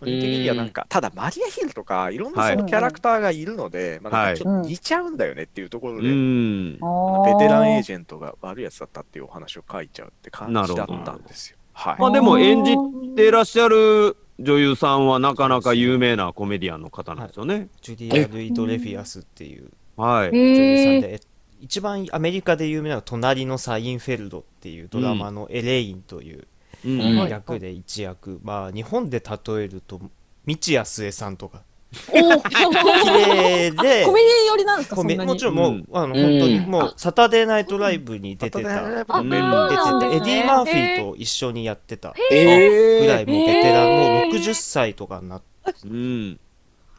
個人的にはなんか、ただマリアヒルとかいろんなそのキャラクターがいるので、まあなんかちょっと似ちゃうんだよねっていうところで、うん。あのベテランエージェントが悪いやつだったっていうお話を書いちゃうって感じだったんですよ。はい。まあでも演じてらっしゃる女優さんはなかなか有名なコメディアンの方なんですよね。ジュリア・ルイス・ドレイファスっていうはい。女優さんへで、え一番アメリカで有名なのは「隣のサインフェルド」っていうドラマのエレインといううん。うん役で一役、まあ日本で例えると道谷末さんとか。お綺麗で。コメディ寄りなんですか、コメそんなに？もちろんもう、うん。あの本当にもうサタデーナイトライブに出てた、出ててエディ・マーフィーと一緒にやってたえぐらいもうベテラン、へーもう60歳とかになってうん。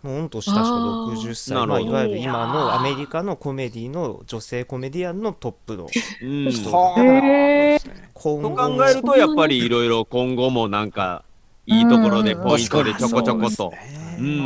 もう御年確か60歳まあ、いわゆる今のアメリカのコメディの女性コメディアンのトップのうん。人と考えると、やっぱりいろいろ今後もなんか、いいところでポイントでちょこちょこと。うん。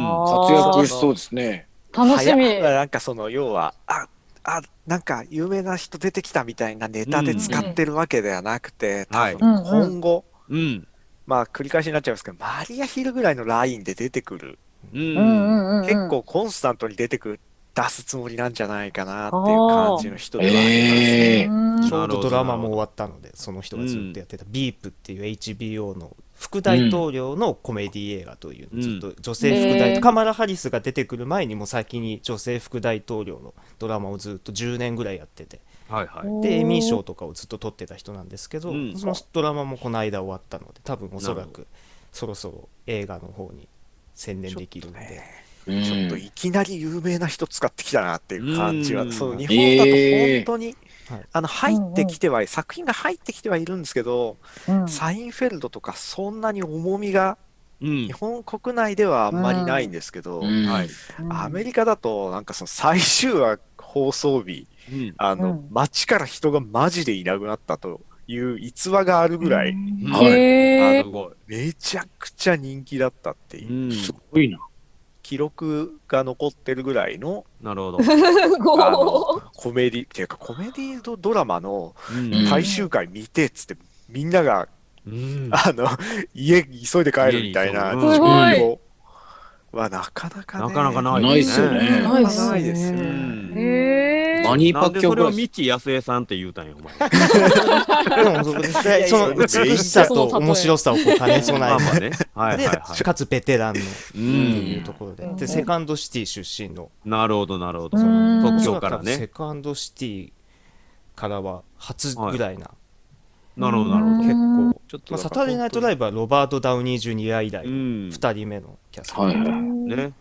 活躍しそうですね。楽しみ。はやなんかその要はああなんか有名な人出てきたみたいなネタで使ってるわけではなくて、はい多分今後、うん。まあ繰り返しになっちゃいますけどマリアヒルぐらいのラインで出てくる、う。うんんうんうん。結構コンスタントに出てくる出すつもりなんじゃないかなっていう感じの人ではありますね。ちょうどドラマも終わったのでその人がずっとやってた「ビープっていう HBO の副大統領のコメディ映画といううんずっと女性副大統領、へーカマラ・ハリスが出てくる前にも先に女性副大統領のドラマをずっと10年ぐらいやっててはいはい。でエミー賞とかをずっと取ってた人なんですけど、うんそのドラマもこの間終わったので多分おそらくそろそろ映画の方に専念できるので、うん。ちょっといきなり有名な人使ってきたなっていう感じは、うん。そう日本だと本当に、はいあの入ってきては、作品が入ってきてはいるんですけど、うんサインフェルドとかそんなに重みがうん。日。本国内ではあんまりないんですけど。アメリカだとなんかその最終話放送日うん。あの、うん。街から人がマジでいなくなったという逸話があるぐらい、はいへーすごい。めちゃくちゃ人気だったっていうう、ん。すごいな。記録が残ってるぐらいのなるほど。あごのコメディっていうかコメディドドラマのうん最終回見てっつってみんなが、うん。あの家急いで帰るみたいな家に急ぐすごいをはなかなかねなかなかないないっすよねないですようね。マニーパなんでそれをッキョぐらい。道安江さんって言うたんや、お前。その美しさと面白さをこう兼ね備えて。はいではいはい。かつベテランのう。っていうんところで、でセカンドシティ出身のなるほど、なるほど。うん即おそらく興からね。セカンドシティからは初ぐらいな、なるほど、なるほど。結構、ちょっとまあ、サタデーナイトライブはロバート・ダウニー・ジュニア以来うん。2人目のキャスト、はいはい。ね。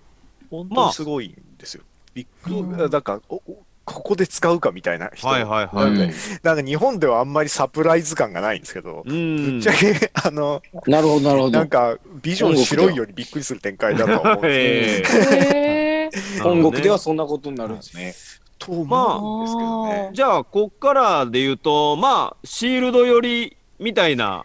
本当にすごいんですよ。びっくうんなんかおおここで使うかみたいな人、はいはいはうんい。なんか日本ではあんまりサプライズ感がないんですけど、うぶんっちゃけあのなるほど、なるほどなん。かビジョン白いよりびっくりする展開だとは思うんですけど、え本国ではそんなことになるんですね。と思うんですけどね。じゃあ、こっからで言うと、まあ、シールド寄りみたいな、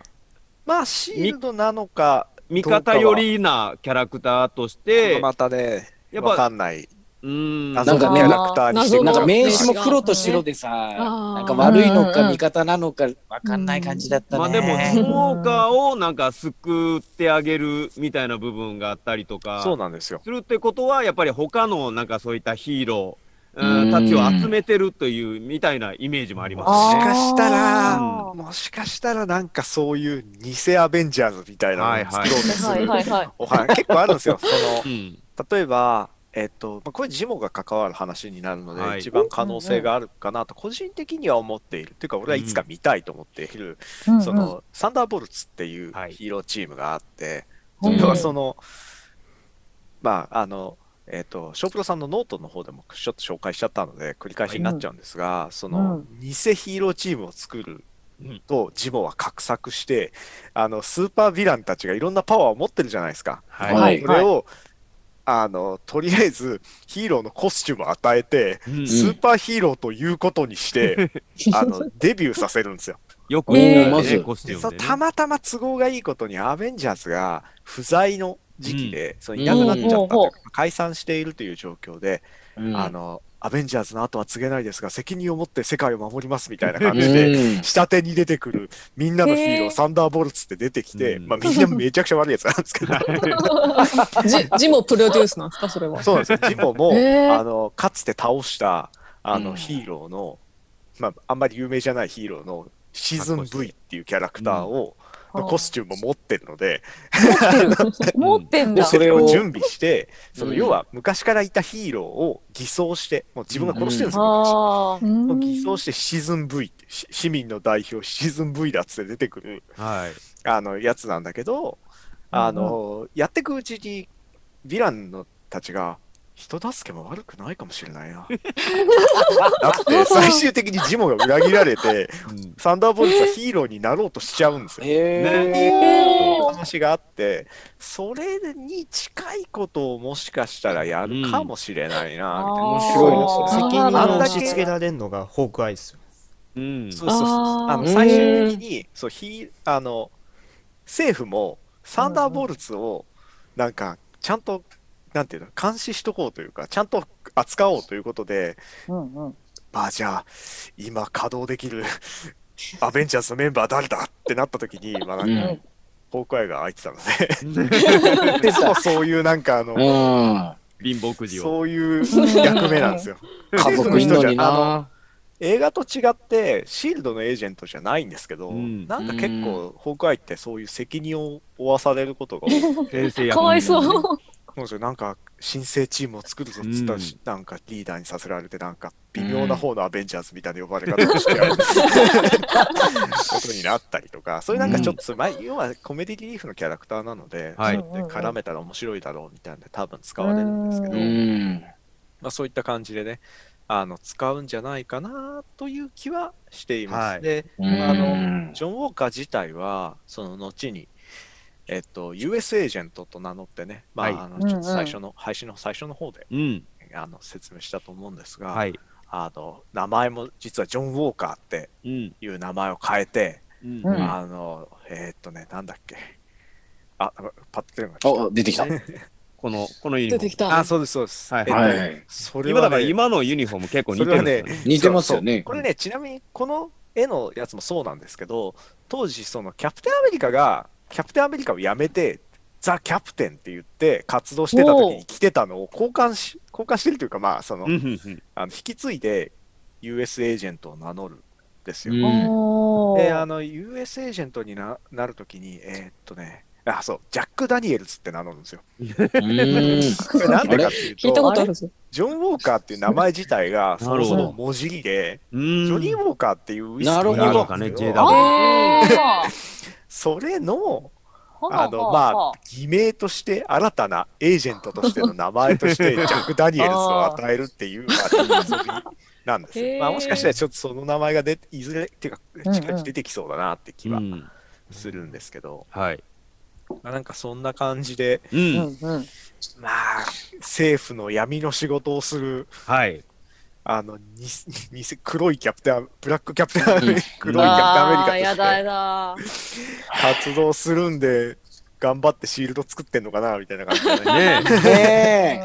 まあシールドなのか、味方寄りなキャラクターとして、またね、やっわかぱ、んないうん、謎のキャラクターにしてなんか名刺も黒と白でさ、なんか悪いのか味方なのかわかんない感じだったね。まあでも、スモーカーをなんか救ってあげるみたいな部分があったりとか、そうなんですよ。するってことは、やっぱり他のなんかそういったヒーロー、うんたちを集めてるというみたいなイメージもありますもしね。かしたら、あもしかしたらなんかそういう偽アベンジャーズみたいなのを作ろうとするはいはいはい。お話結構あるんですよ。そのうん例えば、えっと、まあこれジモが関わる話になるので、はい。一番可能性があるかなと個人的には思っている。というか俺はいつか見たいと思っている、うんうん。そのサンダーボルツっていうはい。ヒーローチームがあって、うん。要はその、まああの、えっ、と、ショープロさんのノートの方でもちょっと紹介しちゃったので繰り返しになっちゃうんですが、その、偽ヒーローチームを作るとジモは画策して、あのスーパーヴィランたちがいろんなパワーを持ってるじゃないですか。はい。はい。それを、あのとりあえずヒーローのコスチュームを与えて、うん。スーパーヒーローということにして、あのデビューさせるんですよ。よくおー。ねまず。コスチでそュームでねたまたま都合がいいことにアベンジャーズが不在の時期で、そのいなくなっちゃったうん。解散しているという状況で、うん。あのアベンジャーズの後は告げないですが責任を持って世界を守りますみたいな感うじで、ん。下手に出てくるみんなのヒーロー、サンダーボルツって出てきて、うん。まあ、みんなめちゃくちゃ悪いやつなんですけど。ジジモプロデュースなんですかそれは。そうなんですよ。ジモも、あのかつて倒したあの、うん。ヒーローの、まあ、あんまり有名じゃないヒーローのシーズン V っていうキャラクターを、のコスチュームも持ってるので、持って んだ。それを準備して、そのうん。要は昔からいたヒーローを偽装して、もう自分が殺してるんですよ、う偽装してシーズン V って、し市民の代表シーズン V だっつって出てくるはい。あのやつなんだけど、あの、やっていくうちにヴィランのたちが人助けも悪くないかもしれないな。だって最終的にジモが裏切られて、うんサンダーボルツはヒーローになろうとしちゃうんですよ。へおー話があって、それに近いことをもしかしたらやるかもしれないな、みたいな。面白いですね責任をあんだけ押し付けられるのがホークアイですよ。うん。そうそうそうあの最終的にそうひあの政府もサンダーボルツをなんかちゃんとなんていうの監視しとこうというかちゃんと扱おうということでうんうん。まあじゃあ今稼働できるアベンジャーズのメンバー誰だってなった時にまあなんかうんホークアイが空いてたのででそうそういうなんかあのうん貧乏くじを。そういう役目なんですよ。家族のにあのな。映画と違ってシールドのエージェントじゃないんですけど、うんなんか結構ホークアイってそういう責任を負わされることが多くて 先生役かわいそう。そうですよなんか新生チームを作るぞっつったら、うん。なんかリーダーにさせられてなんか微妙な方のアベンジャーズみたいな呼ばれ方をしてやることになったりとかそういうなんかちょっと、まあ、要はコメディリリーフのキャラクターなので、はい。そうやって絡めたら面白いだろうみたいなので多分使われるんですけど、うん。まあ、そういった感じでねあの使うんじゃないかなという気はしています。はい。でうん。あのジョン・ウォーカー自体はその後に、えっと、US エージェントと名乗ってね、まあはいあのちょっと最初の、配信の最初の方でうん。あの説明したと思うんですが、はい。あの名前も実はジョン・ウォーカーってうん。いう名前を変えて、うんうんあのえっとねなんだっけあパッと出るのあ、出てきた。この、このユニフォーム。出てきた。あそうですそうです、はいえっとはい。それは、ね、今だから今のユニフォーム結構似てるんですよね。似てますよねこれね、ちなみにこの絵のやつもそうなんですけど、当時、そのキャプテンアメリカが、キャプテンアメリカを辞めて、ザ・キャプテンって言って活動してた時に着てたのを交換し、交換してるというか、まあ、その、あの引き継いで US エージェントを名乗るんですよ。で、あの、US エージェントにななるときに、えーっとね、あ、そう、ジャック・ダニエルズって名乗るんですよ。なんでかっていうと、ことあるぞ。ジョン・ウォーカーっていう名前自体が、そもそなるほど。も文字りで、うん。ジョニー・ウォーカーっていうウイスキーなるほど。ね JW あ それの、ーあの、まあ、偽名として、新たなエージェントとしての名前として、ジャック・ダニエルズを与えるっていう、まあ、なんですよ。まあ、もしかしたらちょっとその名前が出ていずれ、っていうか、うん近々出てきそうだなって気はうんするんですけど、はい。まあ、なんかそんな感じで、う。うんんうん。まあ、政府の闇の仕事をする、はい。あの、に に黒いキャプテン、ブラックキャプテンアメリカ、黒いキャプテンアメリカとして。活動するんで、頑張ってシールド作ってんのかなみたいな感じでね。ね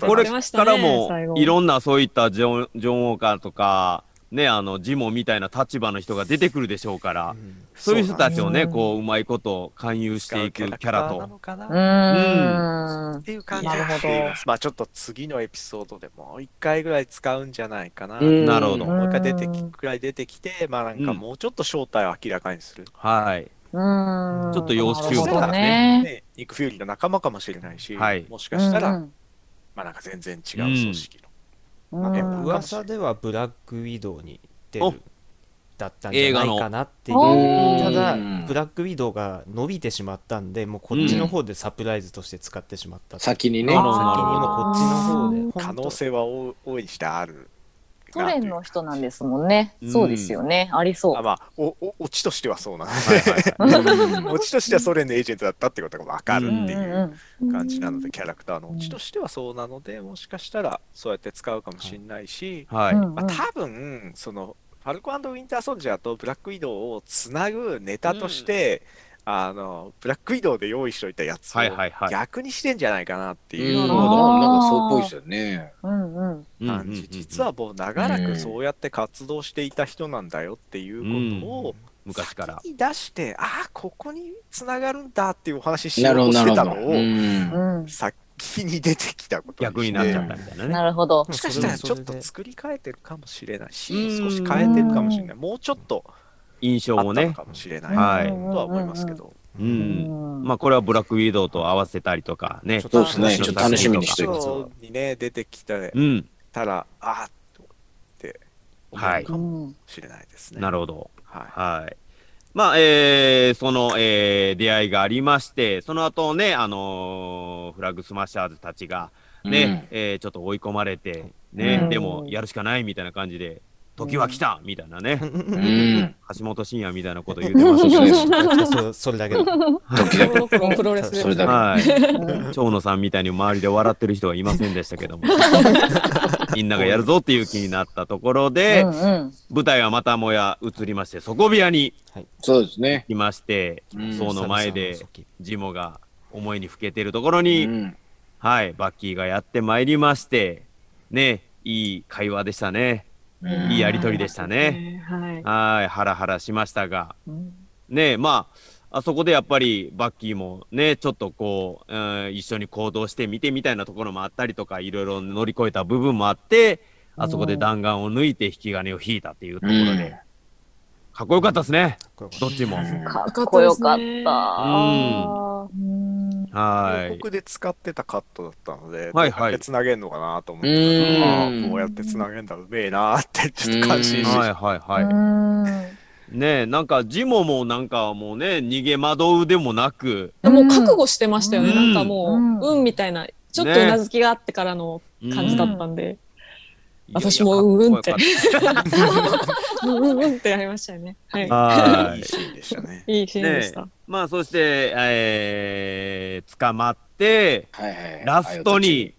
これからもいろんなそういったジョンジョン・ウォーカーとか、ね、あの、ジモみたいな立場の人が出てくるでしょうから、うん。そういう人たちをね、そうこう、うまいこと勧誘していくキャラなと。のかな？うーん。っていう感じ。なるほど。していますまあちょっと次のエピソードでもう一回ぐらい使うんじゃないかな。うん。なるほど。もう一回出てきくらい出てきて、まあなんかもうちょっと正体を明らかにする。はい。うーん。ちょっと要求なるほどとかね。ね、ニック・フューリーの仲間かもしれないし、はい。もしかしたら、うん。まあなんか全然違う組織の。うん。噂ではブラックウィドウに出お。るだったんじゃないかなっていう。映ただうん。ブラックウィドウが伸びてしまったんでもうこっちの方でサプライズとして使ってしまった、先先にね。なるほどにもこっちの方で。可能性は大大いにしてある。ソ連の人なんですもんねうん。そうですよね。ありそうあ。まあ、お、お、オチとしてはそうなんで。オチとしてはソ連のエージェントだったってことがわかるっていんううん感じなので、キャラクターのオチとしてはそうなので、もしかしたらそうやって使うかもしれないし、はい。うんまあ、多分そのファルコウィンター・ソルジャーとブラック・ウィドウをつなぐネタとして、あのブラック・ウィドウで用意しておいたやつをはいはいはい逆にしてんじゃないかなってうんいうなるほどなんかそうっぽいですよね。うんうん感じ、実はもう長らくそうやって活動していた人なんだよっていうことを昔から。先に出して、ああここにつながるんだっていうお話ししよなるほど、うとしなるほど。てたのを、うんうん。先に出てきたこと逆になっちゃったみたいなね。なるほど。もしかしたらちょっと作り変えてるかもしれないし、うん少し変えてるかもしれない。もうちょっと印象もね。かもしれないはいとは思いますけど。う。うんんまあ、これはブラックウィドウと合わせたりとかね。そうですね。ちょっと楽しみにしてる。そうにね、出てきてうん。たら、ああって思うかもしれないですね。なるほど。はい。はい。まあ、えー、その、えー、出会いがありまして、その後ね、あのーフラッグスマッシャーズたちが、ね、えーちょっと追い込まれて、ね、うんでも、やるしかないみたいな感じで、時は来たみたいなね、うん。橋本真也みたいなこと言ってました そそれだけで時だけ。プロレスでそれだけ。はい。長野さんみたいに周りで笑ってる人はいませんでしたけども、みんながやるぞっていう気になったところで、うんうん舞台はまたもや移りまして、底部屋にそうですね。来まして、うんその前でジモが思いにふけてるところに、うんはい、バッキーがやってまいりまして、ね、いい会話でしたね。うん。いいやりとりでしたね。はい。はい、ハラハラしましたが、うん。ね、まあ、あそこでやっぱりバッキーもね、ちょっとこう、うん一緒に行動してみてみたいなところもあったりとか、いろいろ乗り越えた部分もあって、あそこで弾丸を抜いて引き金を引いたっていうところで、うん。かっこよかったですね、どっちも。かっこよかった。うん。うんはい。僕で使ってたカットだったので、はいはい。つなげんのかなと思っうてあん。あこうやってつなげんだうめえなってちょっと感心して、はいはいはい。うん。ねえ、なんかジモもなんかもうね、逃げ惑うでもなく、もう覚悟してましたよね。うん。なんかもうん。う、うんみたいな、ちょっとうなずきがあってからの感じだったんで、私もうんってうんうんうんってやりましたよね。はいた。はいいいシーンでしたね。いいシーンでした。まあそして、えー、捕まって、はいはい。ラストに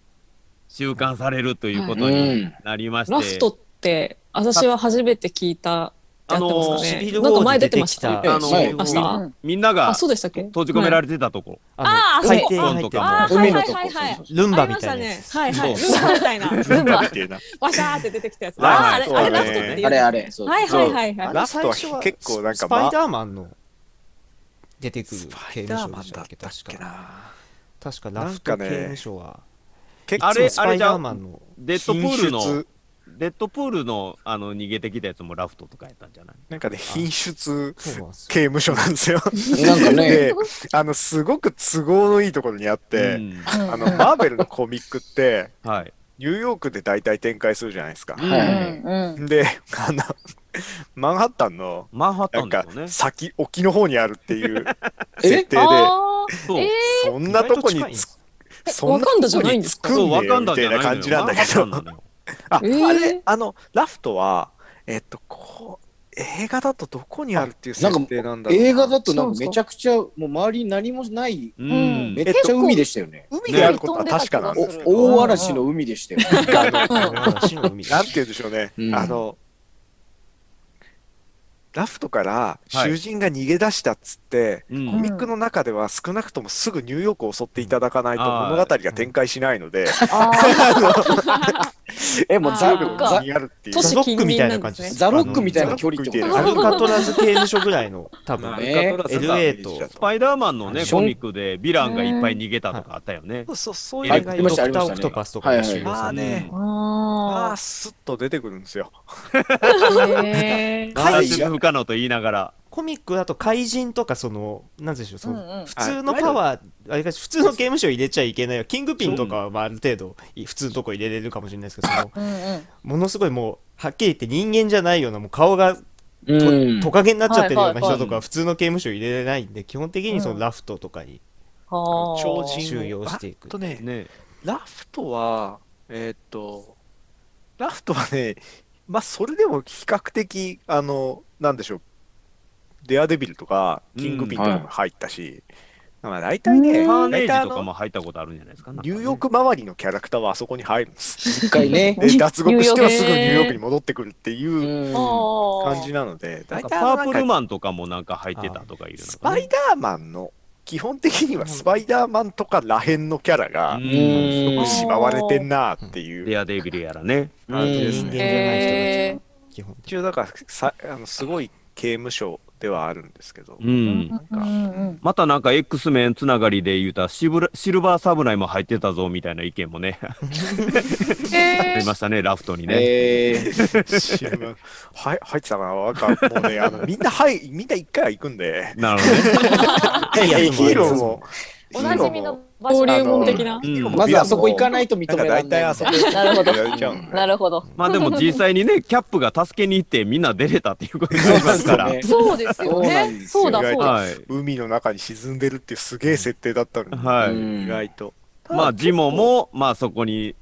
収監されるということになりまして、ラストって、私は初めて聞いた、あのシビルね。なんかウォーで前出てきたた。あのみんながあ、そうでしたっけ？閉じ込められてたとこ。あの海底に入ってるあー海のとこ。ルンバみたいなやつ。はいはい。ルンバみたいな。ルンバみたいな。わしゃーって出てきたやつ。あれ、あれラストあれあれ。はいはいはいはい。ラストは結構なんかスパイダーマンの出てくる刑務所でしたっけマンだったっけ確かな。確かラフト刑務所は結あれスパイダーマンのデッドプールの品質、デッドプールのあの逃げてきたやつもラフトとかやったんじゃない？なんかね、品質刑務所なんですよ。なんかね、で、あの、すごく都合のいいところにあって、うん。あの、マーベルのコミックって、はい。ニューヨークで大体展開するじゃないですか。うん。はい。で、あの、マンハッタンの、マンハッタなんかンね。先、沖の方にあるっていうえ 設定で、あそんなとこにそんなとこにつくんそう、わねかんだよ。みたいな感じなんだけどあ、えー。あれ、あの、ラフトは、えっと、こう、映画だとどこにあるっていう設定なんだろうな。映画だとなんかめちゃくちゃ、もう周りに何もない、うん。めっちゃ海でしたよね。海であることは確かなんです大嵐の海でしたよ。嵐の海 なんて言うんでしょうね、うん。あの、ラフトからはい。囚人が逃げ出したっつって、うん。コミックの中では少なくともすぐニューヨークを襲っていただかないと物語が展開しないので、あえ、もうザザにあるっていう。都市ザロックみたいな感じです。ザロックみたいな距離ってアルカトラズ刑務所ぐらいの 多分。アねルカトラズが LA とスパイダーマンのね、コミックでヴィランがいっぱい逃げたとかあったよね。そうそうそういうドクタありましたー・オクトパスとかで収容あされてあね、あああ、スッと出てくるんですよ。ー。へー脱出不可能と言いながら。コミックだと怪人とかそのなんでしょうその、うんうん。普通のパワーあれか普通の刑務所入れちゃいけないよ。キングピンとかはまあある程度い普通のとこ入れれるかもしれないですけどそのうんうんものすごいもうはっきり言って人間じゃないようなもう顔がと、うん。トカゲになっちゃってるような人とかは普通の刑務所入れれないんで基本的にそうのんラフトとかにはあ超人収容していく。あとね、ね。ラフトは、えーっと、ラフトはね、まあ、それでも比較的、あの、なんでしょう、デアデビルとか、キングピンとかも入ったし、まあ、大体ね、カーネージ大体あのとかも入ったことあるんじゃないですか。ニューヨーク周りのキャラクターはあそこに入るんです。一回ね。で脱獄してはすぐニニューヨークに戻ってくるっていう感じなので、大体パープルマンとかもなんか入ってたとかいうのスかねパイダーマンの、基本的にはスパイダーマンとからへんのキャラがう、ん。よくしまわれてんなっていうデアデビルやらね。感じですね。基本的一応だからさあのすごい刑務所ではあるんですけど、うん。なん。か、またなんか X メンつながりで言うたらシブラシルバーサムライも入ってたぞみたいな意見もね、ありましたね、ラフトにね。えー。はい入ってたかな？わかんもうねあのみんなはいみんな一回は行くんで。なるほどね。いやヒーローもおなじみの場所登竜門的な。うん。まずあそこ行かないと認められない。大体あそこなるほどやれちゃう。ん でなるほど。まあでも実際にね、キャップが助けに行ってみんな出れたっていうことになりますから。そうですそうですよね。ですよ。そうだそうだ。はい。海の中に沈んでるっていうすげえ設定だったのいうん。意外と。まあジモも、まあそこに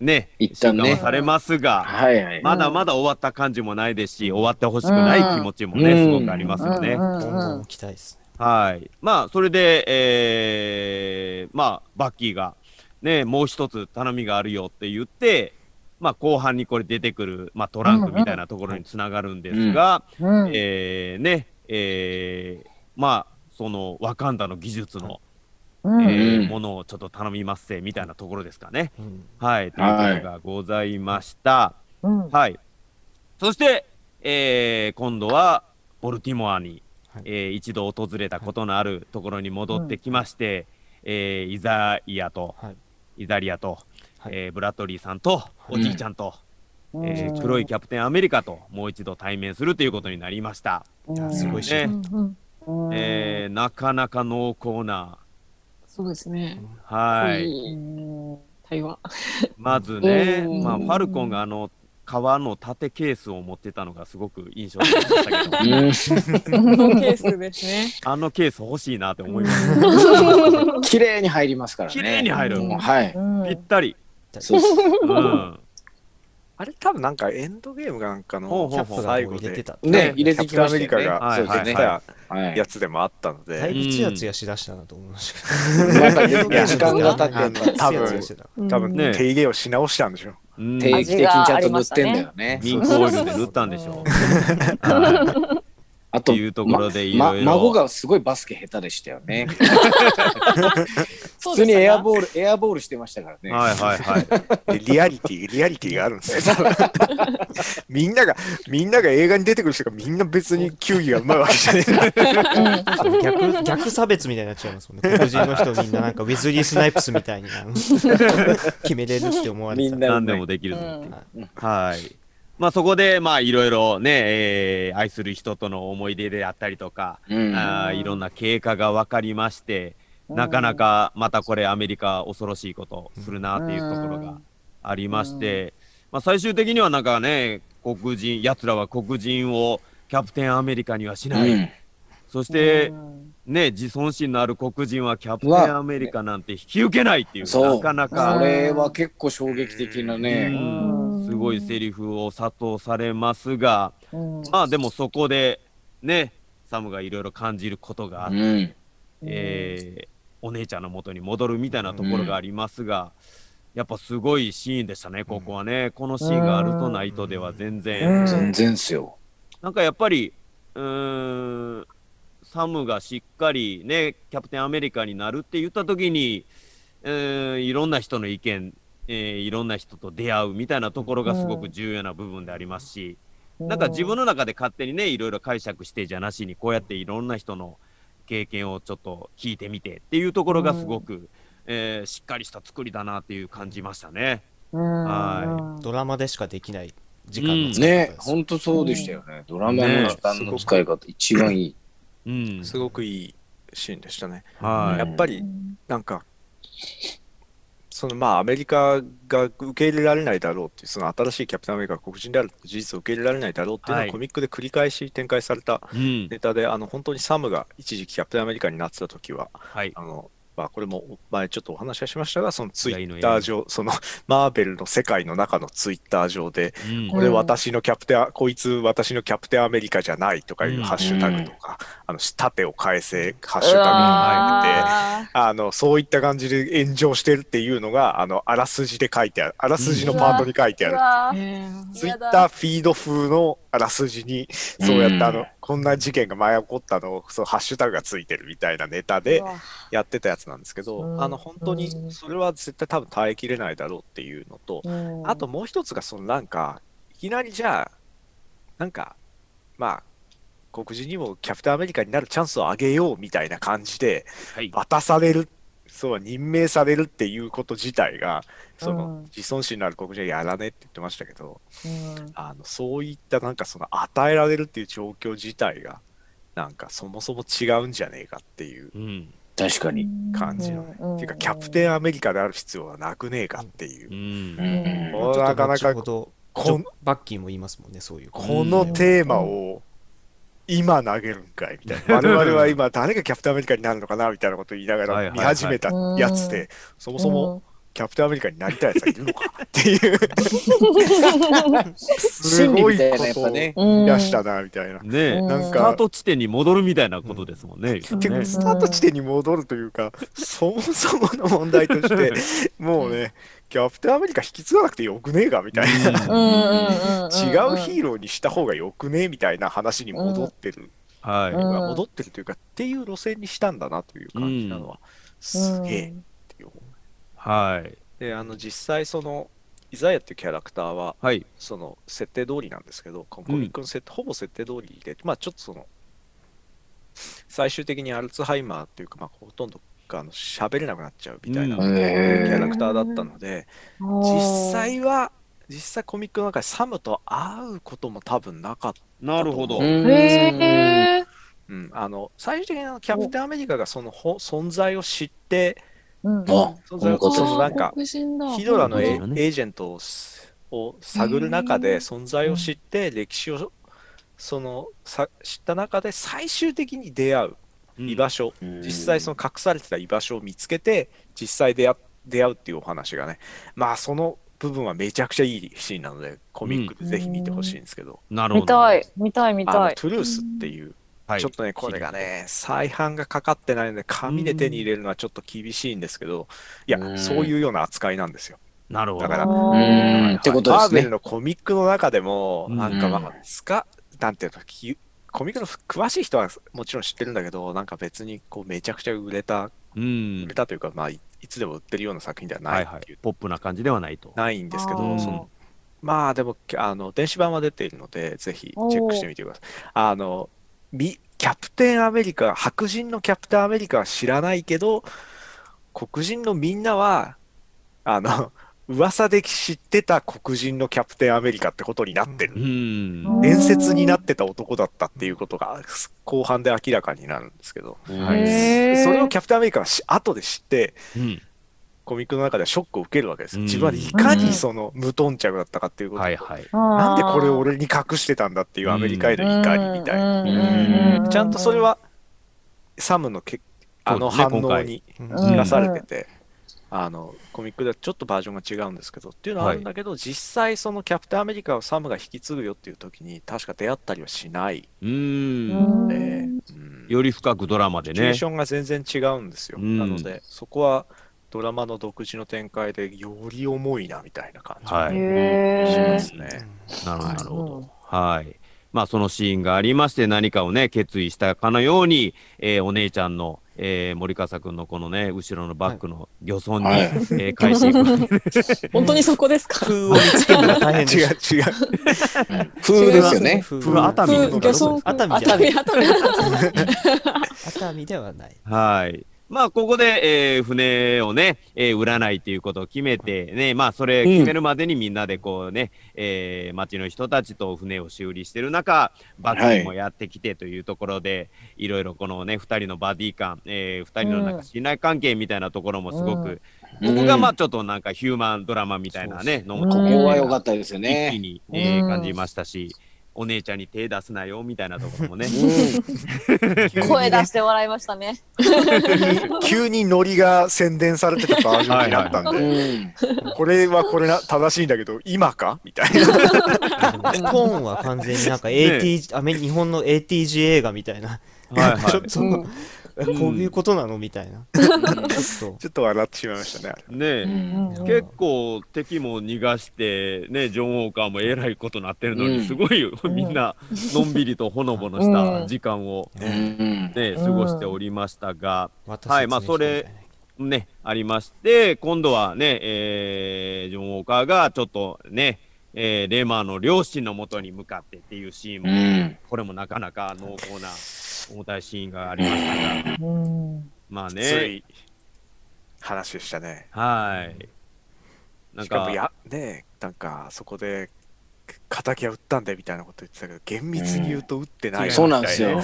ね、一旦ね。されますが、はいはい。まだまだ終わった感じもないですし、終わってほしくない気持ちもね、うんすごくありますよね。うん。うん。期待ですねはい。まあ、それで、えー、まあ、バッキーが、ね、もう一つ頼みがあるよって言って、まあ、後半にこれ出てくる、まあ、トランクみたいなところにつながるんですが、うんえー、ね、えー、まあ、その、ワカンダの技術の、うんえーうんものをちょっと頼みますせ、みたいなところですかね。うんはい。ということがございました。うんはい。そして、えー今度は、ボルティモアに、はい。えー一度訪れたことのあるところに戻ってきまして、えーイザイアと、はい。イザリアと、はい。えーブラッドリーさんと、おじいちゃんと、うん。えー黒いキャプテンアメリカと、もう一度対面するということになりました。いやすごいし、ね。えーなかなか濃厚な、そうですね。はい。い対話。まずね、うん。まあ、ファルコンがあの、革の縦ケースを持ってたのがすごく印象的でしたけど、うんこのケースですね。あのケース欲しいなって思いました。綺麗に入りますからね。綺麗に入るはい。うんぴったり。そうそううん。あれ多分なんかエンドゲームかなんかの最後でこう入れてたね、入れてきましたよね。キャプテンアメリカがはいはいそうですね。出はいやつでもあったので、だいぶツヤツヤしだしたなと思いました時間が経ってんの多分 多分ね手入れをし直したんでしょうん定期的にちゃんと塗ってんだよね。ミンクオイルで塗ったんでしょ。う。はいあというところでいまろいろ。孫がすごいバスケ下手でしたよね。普 普通にエアボール、エアボールしてましたからね。はいはいはい。でリアリティ、リアリティがあるんですよ。みんなが、みんなが映画に出てくる人がみんな別に球技がうまいわけじゃねえな。逆逆差別みたいになっちゃいますもんね黒人の人みんななんかウェズリー・スナイプスみたいに決めれるって思われちゃうみんな何でもできる。うんはい。まあそこでまあいろいろね、えー愛する人との思い出であったりとか、うん。あーいろんな経過が分かりまして、なかなかまたこれアメリカ恐ろしいことするなっていうところがありまして、まあ最終的にはなんかね、黒人、奴らは黒人をキャプテンアメリカにはしない。うん。そして、ね、自尊心のある黒人はキャプテンアメリカなんて引き受けないっていう、そう。なかなこか、れは結構衝撃的なうね。ん。すごいセリフを殺到されますが、うんまあでもそこでね、サムがいろいろ感じることがあって、うん。えーお姉ちゃんの元に戻るみたいなところがありますが、やっぱすごいシーンでしたね、ここはね。このシーンがあるとないとでは全然、うん全然っすよ。なんかやっぱり、うーん、サムがしっかりね、キャプテンアメリカになるって言った時に、うーん、いろんな人の意見えーいろんな人と出会うみたいなところがすごく重要な部分でありますし、なんか自分の中で勝手にねいろいろ解釈してじゃなしにこうやっていろんな人の経験をちょっと聞いてみてっていうところがすごく、えーしっかりした作りだなっていう感じましたね。うん。はドラマでしかできない時間の使い方ねです。ほんとそうでしたよね。ドラマの時間の使い方、一番いい。うん、すごくいいシーンでしたね。はい。やっぱりなんかそのまあアメリカが受け入れられないだろうっていうその新しいキャプテンアメリカが黒人である事実を受け入れられないだろうっていうのははい。コミックで繰り返し展開されたうん。ネタで、あの本当にサムが一時期キャプテンアメリカになってた時ははい。あのまあ、これも前ちょっとお話はしましたが、そのツイッター上、その マーベルの世界の中のツイッター上で、うん。これ私のキャプテン、こいつ私のキャプテンアメリカじゃないとかいううん。ハッシュタグとか、あの盾を返せハッシュタグに入って、あのそういった感じで炎上してるっていうのが、あのあらすじで書いてある、あらすじのパートに書いてある。ツイッターフィード風のあらすじに、そうやってあの、こんな事件が前起こったのを、そうハッシュタグがついてるみたいなネタでやってたやつなんですけど、うん。あの本当にそれは絶対多分耐えきれないだろうっていうのと、あともう一つがそのなんかいきなりじゃあなんかまあ黒人にもキャプテンアメリカになるチャンスをあげようみたいな感じではい。渡されるそう任命されるっていうこと自体がその、うん。自尊心のある黒人はやらねって言ってましたけどうん。あのそういったなんかその与えられるっていう状況自体がなんかそもそも違うんじゃねえかっていううん。確かに。感じのね、うん。っていうかキャプテンアメリカである必要はなくねえかっていう。なかなかこバッキーも言いますもんねそういうこのテーマを今投げるんかいみたいな。我々は今誰がキャプテンアメリカになるのかなみたいなことを言いながら見始めたやつで、そもそもキャプテンアメリカになりたいやつがいるのかっていう、すごいことをやしたなみたいな。ねえ、うんなんスターか、ト地点に戻るみたいなことですもんね結局スタート地点に戻るというか、そもそもの問題として、もうね、キャプテンアメリカ引き継がなくてよくねえかみたいな。うん。うん。うん。うん。違うヒーローにした方がよくねみたいな話に戻ってる、はい。うん。戻ってるというかっていう路線にしたんだなという感じなのは、すげえっていう、はい。であの実際そのイザヤっていうキャラクターははい。その設定通りなんですけどコミックの設定、ほぼ設定通りでまあちょっとその最終的にアルツハイマーっていうか、まあ、ほとんどがあの喋れなくなっちゃうみたいなキうん。へャラクターだったので、実際は実際コミックの中でサムと会うことも多分なかったなるほど。うんへえ。うん、あの最終的にキャプテンアメリカがそのほ存在を知って、うん。あ、存在をそのなんかヒドラのエ,、ージェントを探る中で存在を知って、歴史をそのさ知った中で最終的に出会う居場所、実際その隠されてた居場所を見つけて実際出会出会うっていうお話がねまあその部分はめちゃくちゃいいシーンなのでコミックでぜひ見てほしいんですけど、なるほど。見たい見たい見あのたい。トゥルースっていうはい。ちょっとね、これがね、再販がかかってないので、紙で手に入れるのはちょっと厳しいんですけど、いやう、んそういうような扱いなんですよ。なるほど。だからうんってことですねマーベル。のコミックの中でも、うんなんかまあ、つか、なんていうの、きコミックの詳しい人はもちろん知ってるんだけど、なんか別にこうめちゃくちゃ売れた、うん売れ。たというか、まあ、いいつでも売ってるような作品ではなはいいはいっていう、。ポップな感じではないと。ないんですけあど、ーそのまあでもあの電子版は出ているので、ぜひチェックしてみてください。あのみキャプテンアメリカ、白人のキャプテンアメリカは知らないけど、黒人のみんなは、あの、噂で知ってた黒人のキャプテンアメリカってことになってる。うん。伝説になってた男だったっていうことが後半で明らかになるんですけど、はいそれをキャプテンアメリカはし後で知って、うん。コミックの中ではショックを受けるわけですよ。うん自分はいかにその無頓着だったかっていうことをはいはい。なんでこれを俺に隠してたんだっていうアメリカへの怒りみたいな。うんちゃんとそれはサムのけあの反応にうん生かされてて、あのコミックではちょっとバージョンが違うんですけどっていうのはあるんだけど、実際そのキャプテンアメリカをサムが引き継ぐよっていう時に確か出会ったりはしない、うん。うんえーうんより深くドラマでねシチュエー。ションが全然違うんですよ、うんなのでそこはドラマの独自の展開でより重いなみたいな感じはい。へしまえ。すね、なるほど、はいなるほど。はい。まあ、そのシーンがありまして、何かをね、決意したかのように、えーお姉ちゃんの、えー森笠君のこのね後ろのバックの漁村に、はい。えー返していく。本当にそこですか？風を見つけるのが大変で違うす違う。風ですよね。風風は熱海熱海熱海 熱海ではない。はい。まあ、ここで、えー船をね、えー売らないということを決めて、ね、まあ、それ決めるまでにみんなでこうね、えー町の人たちと船を修理してる中、バッティもやってきてというところで、い、ろいろこのね、二人のバディ感、えー、二人のなんか信頼関係みたいなところもすごく、ここがまあ、ちょっとなんかヒューマンドラマみたいなね、のもここは良かったですよ一気ね。に、えーうん。感じましたし、お姉ちゃんに手出すなよみたいなところもね。声出して笑いましたね。急に ノリが宣伝されてたバージョンになったんうで、ん。これはこれな正しいんだけど、今か？みたいな。トーンは完全になんか AT、アメ日本の ATG 映画みたいな、はいはい ちょっと、うんえこういうことなの？みたいな、ちょっと。ちょっと笑ってしまいましたね。ねえ、うん結構敵も逃がして、ね、ジョン・ウォーカーもえらいことなってるのに、うん。すごいみんなのんびりとほのぼのした時間を、うん。ね、過ごしておりましたが、私はいまあそれね、ありまして、今度はね、えージョン・ウォーカーがちょっとね、えーレーマーの両親のもとに向かってっていうシーンも、うん。これもなかなか濃厚な重たいシーンがありましたが、うんまあつね、い話でしたね。はい。なんか、しかもや、ねなんかそこで、敵は撃ったんだみたいなこと言ってたけど、厳密に言うと撃ってないみたいそうなんですよ。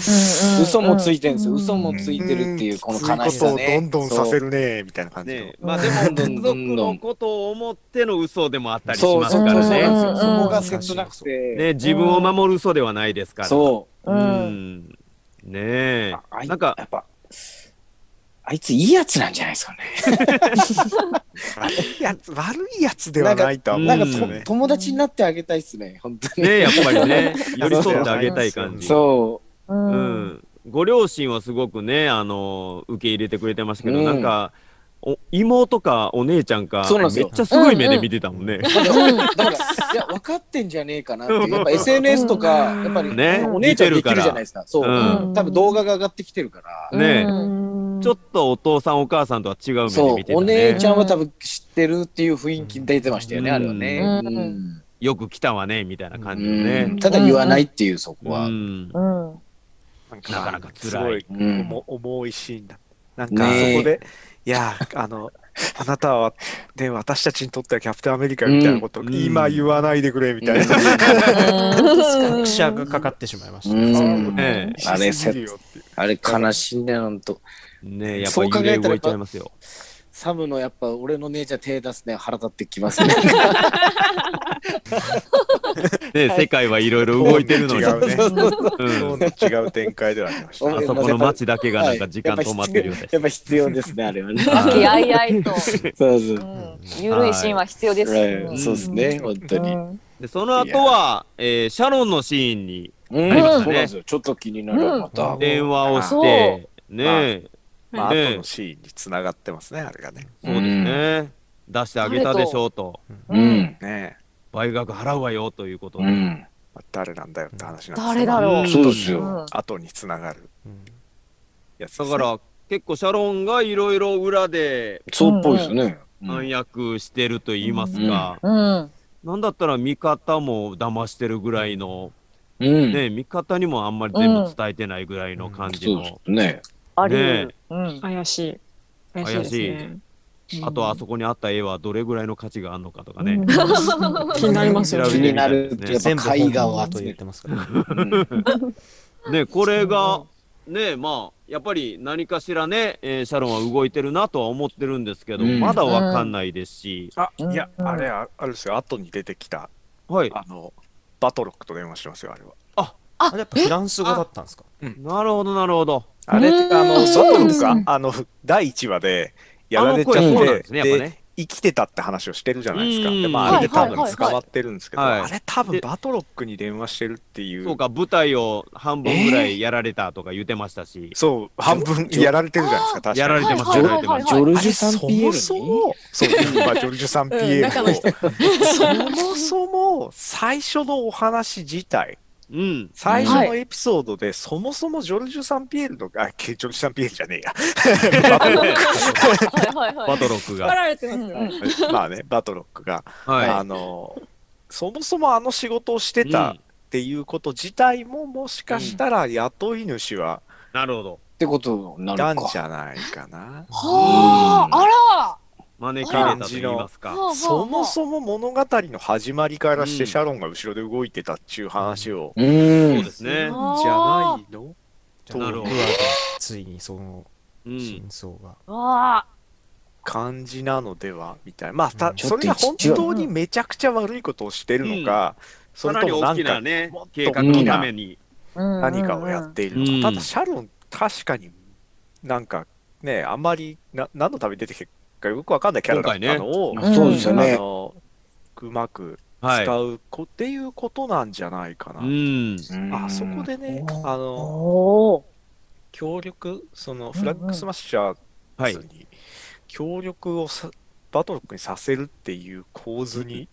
嘘もついてるんですよ。嘘もうんついてるっていうこの悲しさね。どん。どん。させるねみたいな感じの。ねまあでも、どん。どん。家族どん。どん。のことを思っての嘘でもあったりしますからそうそうそうなん。ね。そこが切なくて。ね、自分を守る嘘ではないですから。そう。ううん。ん。ねえあなんか、やっぱ、あいついいやつなんじゃないですかね。悪いやつ、悪いやつではないとは思なんかとうんですよね。友達になってあげたいっすね、本当に。ねやっぱりね、寄り添ってあげたい感じ。そううんん。ご両親はすごくね、あの、受け入れてくれてましたけど、うんなんか、お妹かお姉ちゃんか、そうなんですよめっちゃすごい目で見てたもんね。う。だから、だからいや、分かってんじゃねえかなっていう。やっぱ SNS とか、やっぱり、ねお姉ちゃんできるじゃないですか。そう。うん多分動画が上がってきてるから。ねえうんちょっとお父さんお母さんとは違う目でそう見て、たおね。姉ちゃんは多分知ってるっていう雰囲気出てましたよね、うんあれはね。うんうんよく来たわね、みたいな感じのうねん。ただ言わないっていう、そこは。うん。うんなんなかなか辛いすごいうん重重いシーンだ。なんかそこで、いや、あの、あなたは、ね、私たちにとってはキャプテンアメリカみたいなことをうん今言わないでくれみたいな。拍車がかかってしまいました、うん。ねあれ悲しいん。だよ、ほん。と。ねえやっぱそうり動いちゃいますよ。サムのやっぱ俺の姉ちゃん手出すね腹立ってきますね。ね世界はいろいろ動いてるのに。違うね。違う展開ではありました。あそこの街だけがなんか時間止まってるようで やっぱ必要ですね、あれはね。和気あいあいと、そうそうう。ん、ゆるいシーンは必要です。はいそうですね、本当に。うんでその後は、えーシャロンのシーンにねそうなんですよ。ちょっと気になる、また。電話をして、ねえ、まあ、ね後のシーンにつながってますね、あれがね。そうですね。出してあげたでしょうと。うん。ね倍額払うわよということで。うん。まあ誰なんだよって話なんですけど誰だろう。そうですよ。うん後につながるうんやつですね、だから結構シャロンがいろいろ裏でそうっぽいですね。暗躍してると言いますか、うん。なんだったら味方も騙してるぐらいの、うん。ね、味方にもあんまり全部伝えてないぐらいの感じの、そうですね。あり得ねる。うん。怪しい。怪しいですね。あとあそこにあった絵はどれぐらいの価値があるのかとかね、気になりますよ気調べてみたにないる絵画てますから、うんね、これが、ね、まあ、やっぱり何かしらね、えーシャロンは動いてるなとは思ってるんですけど、うん。まだわかんないですし、あ、いや、うんあれあ、あるですよ。後に出てきた、はい、あの、バトロックと電話してますよ、あれは。あれやっぱフランス語だったんですか？なるほど、なるほど。あれって、あうん。の、そうなんですねが、あの、第1話でやられちゃあの声そうなんって、ですねやっぱね。生きてたって話をしてるじゃないですか。うん。で、まあ、あれで多分はいはいはい。捕まってるんですけど、はい。あれ多で分バトロックに電話してるっていう。そうか、舞台を半分ぐらいやられたとか言ってましたし、そう、半分やられてるじゃないですか、確かに。やられてます、はいやられてます。ジョルジュ・サンピエールそにもそも、そう、まあ、ジョルジュ・サンピエールうん そもそも、最初のお話自体うん。最初のエピソードで、そもそもジョルジュ・サンピエールの、あ、ジョルジュ・サンピエールじゃねえや。はいはいはい。バトロックが。られてまね。まあね、バトロックが、はあの、そもそもあの仕事をしてい。たっうんていうこと自体も、もしかしたら雇い主はなるほど。ってことになんじゃないかな。はあ、あら。招き入れたと言いますか。はあそもそも物語の始まりからしてうんシャロンが後ろで動いてたっていう話を、うそんうですね。じゃないの？じゃあなるほど僕はついにそのうん。真相が、わあ。感じなのでは？みたいな。まあ、たうんそれが本当にめちゃくちゃ悪いことをしてるのか、そさらに大れともなんかきなねもっと、計画のために。何かをやっているのか。うんただ、シャロン、確かになんかね、あんまりな何のために出てきてるかよくわかんないキャラだったのを、回ねそうですよねあのうまくはい。使うこ、っていうことなんじゃないかな。うん。あそこでね、あの。協力、そのフラッグスマッシャはいーズ。に協力をさ、バトロックにさせるっていう構図に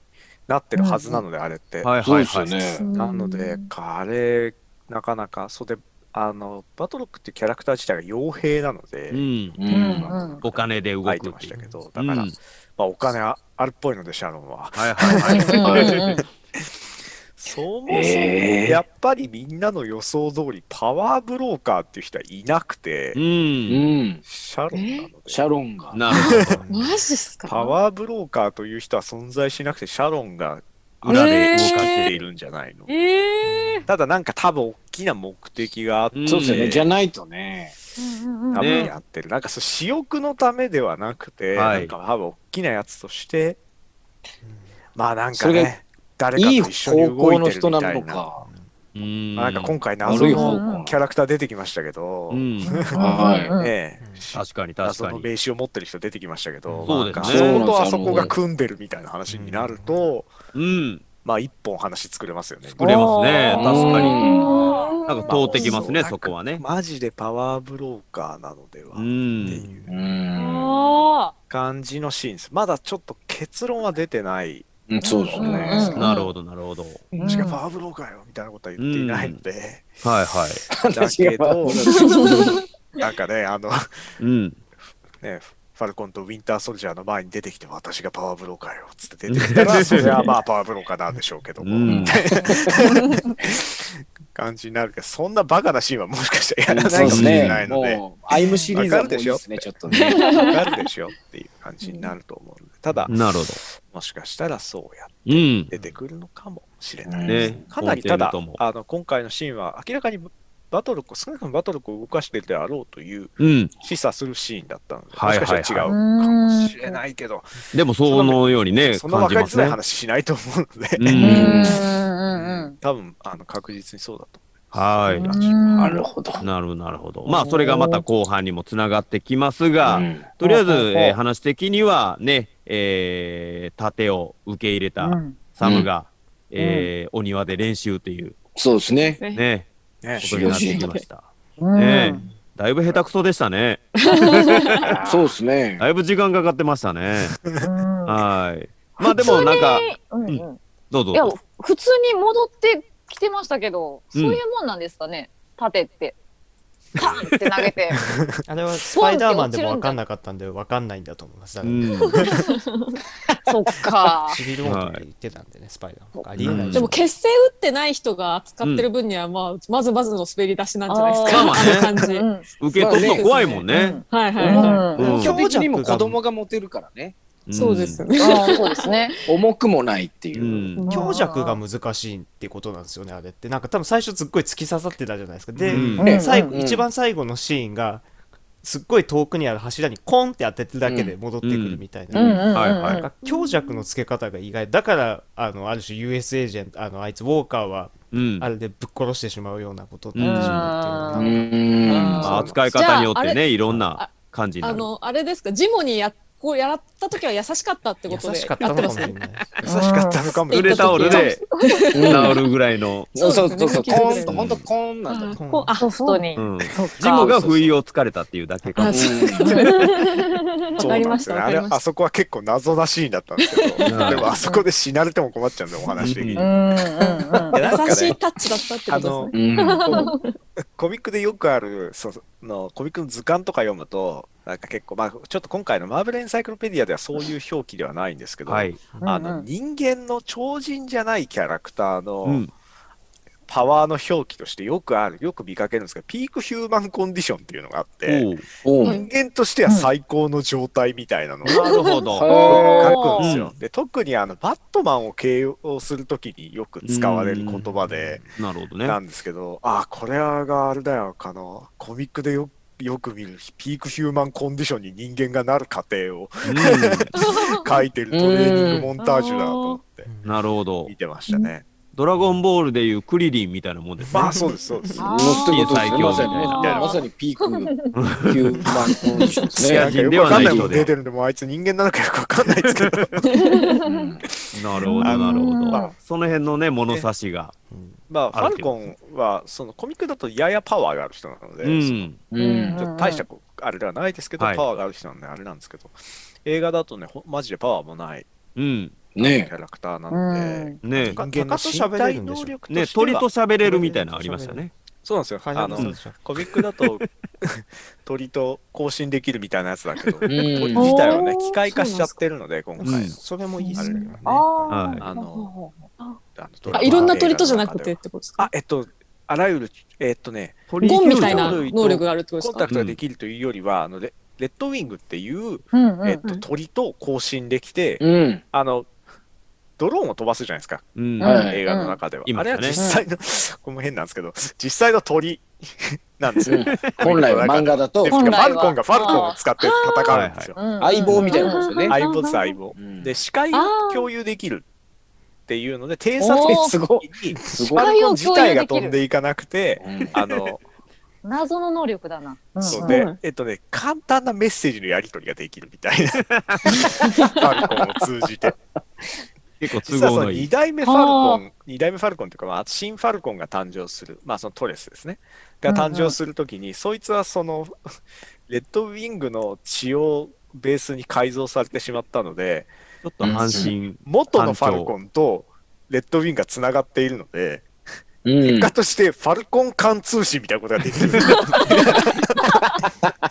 なってるはずなので、あれって。はいそうはいはい。ですよね。なので、あれ、なかなか、それで、あの、バトロックっていうキャラクター自体が傭兵なので、うん。ううんんお金で動くっていてましたけど、だから、うんまあ、お金ああるっぽいので、シャロンは。はいはいはい。うんうんうんそもそも、えーやっぱりみんなの予想通り、パワーブローカーっていう人はいなくて、う。うんん。シャロンなので、シャロンが。なるほど。マジっすか？パワーブローカーという人は存在しなくて、シャロンが裏で動動かかしてている。んじゃないの。ええただなんか多分大きな目的があって、うんそうですよね。じゃないとね。多ね分やってる。なんかそう私欲のためではなくて、はいなんか多分大きなやつとして、まあなんかね、誰かといい一緒に方向動いてるの人なみたいな。のか。なんか今回悪謎の向。キャラクター出てきましたけど、うん。はねえ確かに確謎のかに。名刺を持ってる人出てきましたけど、そうですねまあそこが組んでるみたいな話になると、うん。まあ一本話作れますよね。作れますね。確かに。うんなんか通ってきますね、まあそこはね。マジでパワーブローカーなのではう。っていう感じのシーンです。まだちょっと結論は出てない。うんそうですうんね。うんなるほど、なるほど。ー私がパワーブローカーよみたいなことは言っていないので、はいはい。だけど私、なんかね、あの、うん。ね、ファルコンとウィンターソルジャーの前に出てきて、私がパワーブローカーよっつって出てきたら、それはまあパワーブローカーなんでしょうけども、うん。感じになるけど、そんなバカなシーンはもしかしたらやらないかもしれないので、もう、アイムシリーズはもういいですね、ちょっとね。わかるでしょっていう感じになると思うので、ただ、なるほもしかしたらそうやってど。うん。出てくるのかもしれない。ね。かなりただあの今回のシーンは明らかにバトルコ少なくともバトルコを動かしてるであろうといううん。示唆するシーンだったので、はいはいはいもしかしたら違うかもしれないけど、でも、そのようにね、そんな感じますね分かりづらい。話しないと思うので、う。うんんうん多分あの確実にそうだとはい。うんなるほど。なるほど、なるほど。まあ、それがまた後半にもつながってきますが、うんとりあえず、えー話的にはね、えー、盾を受け入れたうんサムが、えーお庭で練習っていうそうですね。ねね、ね。ことになってきました。うんねだいぶ下手くそでしたね。そうですね。だいぶ時間かかってましたね。うんはい。まあでもなんか、うんうんどうぞいや普通に戻ってきてましたけど、うんそういうもんなんですかね盾ってパンって投げて あれはスパイダーマンでも分かんなかったんで分かんないんだと思います。だからうん。そっかシビルウォーで言ってたんでね、スパイダーマン。ありえないうんでも決戦打ってない人が扱ってる分には、まあ、まずまずの滑り出しなんじゃないですか、あの感じ。うん受け取るの怖いもんね。はいはいうんはうん基本的にも子供が持てるからね。い。そうですよね。そうですね 重くもないってういう。ん。強弱が難しいってことなんですよね、あれって。なんか多分最初すっごい突き刺さってたじゃないですか。で、うんね最後、うん一番最後のシーンが、すっごい遠くにある柱にコンって当ててだけで戻ってくるみたいな。強弱の付け方が意外だからあのある種 US エージェントあのあいつウォーカーはうん。あれでぶっ殺してしまうようなことになってしうまうっていう扱い方によってね、いろんな感じになる。あの、あれですか、ジモにやこうやった時は優しかったってことで優しかったのかもしれない。優しかったのかも。濡れタオルで治るぐらいの、そうそうそうそう、コーンと、ほんとコーンなんだ。あこうあソフトに。ジモか。が不意をつかれたっていうだけかも。わかりましたあれあそこは結構謎なシーンだったんですけど、うん。でもあそこで死なれても困っちゃうんで、お話的に。優しいね、タッチだったってことですね。コミックでよくあるそのコミックの図鑑とか読むと、なんか結構、まあ、ちょっと今回のマーブルエンサイクロペディアではそういう表記ではないんですけど、はい、あの人間の超人じゃないキャラクターうのん、パワーの表記としてよくある、よく見かけるんですけど、ピークヒューマンコンディションっていうのがあって、人間としては最高の状態みたいなのをなるほど、書くんですよ。うん。で特にあのバットマンを形容するときによく使われる言葉で、なるほどね。なんですけど、あこれがあれだよ、あのコミックでよよく見るピークヒューマンコンディションに人間がなる過程を 書いてるトレーニングモンタージュだと思ってうん、なるほど。見てましたね。ドラゴンボールでいうクリリンみたいなもんですね。まあそうです、そうです。あのってことです最強ねまさにみたいなまさにピークヒューマンコンですね。いやなんかよくわかんない出てるんで、もうあいつ人間なのかよくわかんないですけど、うん なるほど。なるほど、まあその辺のね物差しが、まあ、ファルコンはそのコミックだとややパワーがある人なので、うん。うんちょっと大したこあれではないですけど、はい。パワーがある人なんであれなんですけど、映画だとね、ほマジでパワーもない。うんキねャラクターなので、うん。ね人間の鷹と喋れるんでしょ。身体能力とね鳥と喋れるみたいなのありましたね。そうなんですよ。はいあの、コミックだと 鳥と交信できるみたいなやつだけど、ん。鳥自体はね、機械化しちゃってるので、今回。それもいいですね。あはい。あのの。あいろんな鳥とじゃなくてってことですか？あ、えっと、あらゆる、えっとね、鳥ゴンみたいな鳥能力があるってことですか？コンタクトができるというよりは、あのレレッドウィングっていう、えっと、鳥と交信できて、うん。あの、ドローンを飛ばすじゃないですか、うんはい映画の中では。うんあれは実際の、これも変なんですけど、実際の鳥 なんですよ。本来は漫画だとファルコンがファルコンを使って戦うんですよ。うん相棒みたいなことですよね。相棒です、相棒。うんで、視界を共有できるっていうので、偵察おーすごい。にすごい。ファルコン自体が飛んでいかなくて、うんあの、謎の能力だな。うんそうで、えっとね、簡単なメッセージのやり取りができるみたいな。ファルコンを通じて。結構都実はその2合のい。い代目ファルコン、2代目ファルコンというか、まあ、新ファルコンが誕生する、まあそのトレスですね。が誕生するときに、そいつはその、レッドウィングの血をベースに改造されてしまったので、ちょっと半身、元のファルコンとレッドウィングがつながっているので、うん。結果としてファルコン間通信みたいなことができる。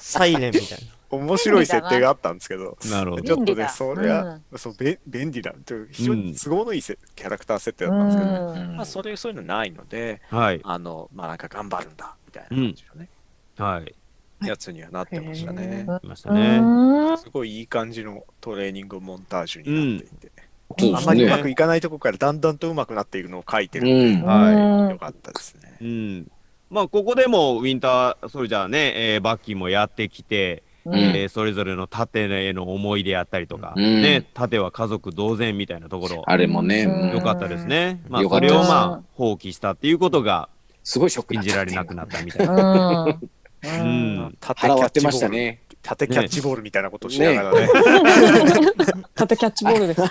サイレンみたいな。面白い設定があったんですけど、なるほど。ちょっとね、それは、そうべ便利だ。という非常に都合のいいせ、キャラクター設定だったんですけど、うん。まあ、それそういうのないので、はい。あの、まあなんか頑張るんだみたいな感じのね、はい。やつにはなってましたね。いましたね。うん。すごいいい感じのトレーニングモンタージュになっていて、そうですあんまりうまね。くいかないとこからだんだんとうまくなっていくのを書いてるうんん。はよかったですね。うんまあここでもウィンターソルジャーね、えーバッキーもやってきて、うん。えーそれぞれの盾への思い出あったりとか、うん。ね盾は家族同然みたいなところあれもね、うん。良かったですね。まあそれをまあ放棄したっていうことがすごいショックだ信じられなくなったみたいな。うん。うん。縦腹割ってましたね。縦キャッチボールみたいなことをしながらね。縦キャッチボールです。あ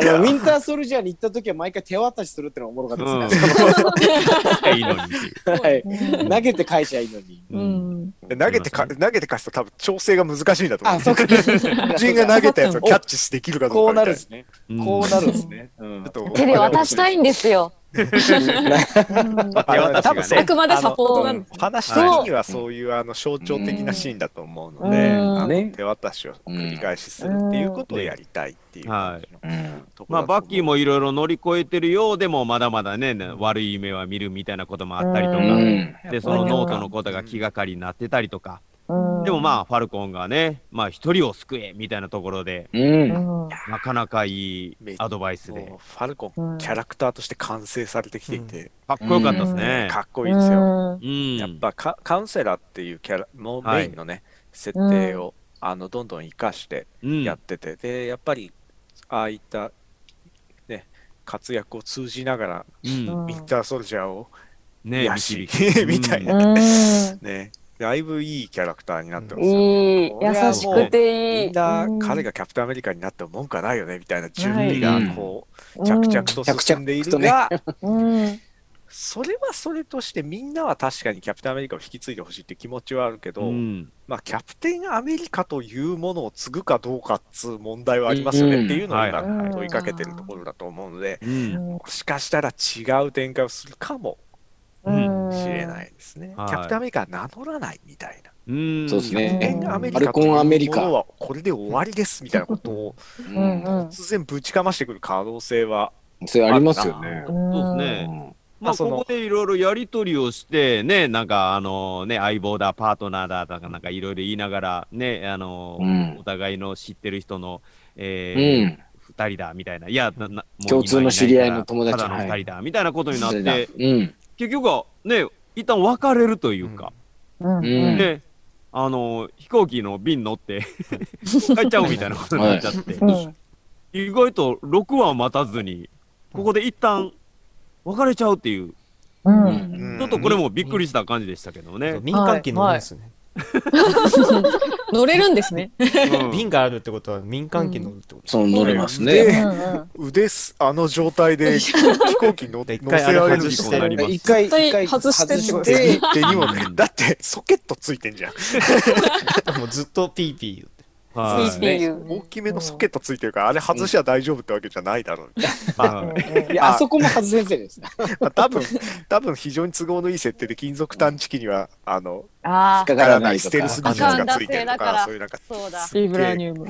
ねの、ウィンターソルジャーに行った時は毎回手渡しするってのがおもろかったうんですね。いいのに。はい。投げて返しゃいいのに。投げてか、投げて貸すと多分調整が難しいんだと思う。あ、そうか。自分が投げたやつをキャッチできるかどこううかみたいな。なるんですね。うんこうなるんですね。うんちょっと手で渡したいんですよ。手渡しがね。あくまでサポートなんですね。話的にはそういうあの象徴的なシーンだと思うので、う。んあのね。手渡しを繰り返しするっていうことをやりたいっていう感じのう。ん。ところだと思う。まあバッキーもいろいろ乗り越えてるようでもまだまだね悪い夢は見るみたいなこともあったりとか、うん。でそのノートのことが気がかりになってたりとか、うんでもまあファルコンがねまあ一人を救えみたいなところでうん。うん。なかなかいいアドバイスで。もうファルコうんンキャラクターとして完成されてきていて、かっこよかったですね。かっこいいですよ。うん。うん、やっぱカウンセラーっていうキャラもうはいメインのね、設定をあのどんどん生かしてうん。やってて、でやっぱりああいったね活躍を通じながらウィンターソルジャーをね みたいなうん。ねだいぶいいキャラクターになってますよ。いい優しくていい。みんなうん。彼がキャプテンアメリカになっても文句はないよねみたいな準備がこううん着々と進んでいるが、うん。それはそれとしてみんなは確かにキャプテンアメリカを引き継いでほしいって気持ちはあるけど、うん。まあ、キャプテンアメリカというものを継ぐかどうかっつう問題はありますよねっていうのを今問いかけてるところだと思うので、うん。もしかしたら違う展開をするかもうんしれないですね。はいキャプテンアメリカは名乗らないみたいな。うんそうですねアメリファルコカというもンアメリカのはこれで終わりですみたいなことを突然ぶちかましてくる可能性は、それありますよね。そうですね。うんまあ、ここでいろいろやり取りをして、ね、なんか、あのね、相棒だ、パートナーだとか、なんかいろいろ言いながら、ね、あのうんお互いの知ってる人の、え。二人だ、みたいな。いや、共通の知り合いの友達ただのはい二人だ、みたいなことになって、うん。結局は、ね、一旦別れるというか、うん。うん。ね、あの飛行機の便乗って 帰っちゃうみたいなことになっちゃって、うん。意外と6話待たずに、ここで一旦別れちゃうっていう、うん。うん。ちょっとこれもびっくりした感じでしたけどね。民間機乗るんですね、乗れるんですね。うん。便があるってことは民間機乗るってこと、そう乗れますでね。うん。腕す、あの状態で飛行機乗乗せで一回あれられる外してことになります。一回、一回外して外手に手にもね、だってソケットついてんじゃん。もうずっとピーピーはい。ピーピー言う大きめのソケットついてるから、あれ外しちゃ大丈夫ってわけじゃないだろう。はいいや、あ。そこも外せんせです。まあ、多分多分非常に都合のいい設定で金属探知機にはあのあ引っかかかららないいステルス技術がついてるとだか。そういうなんかそうだ。すっげえビブラニウム。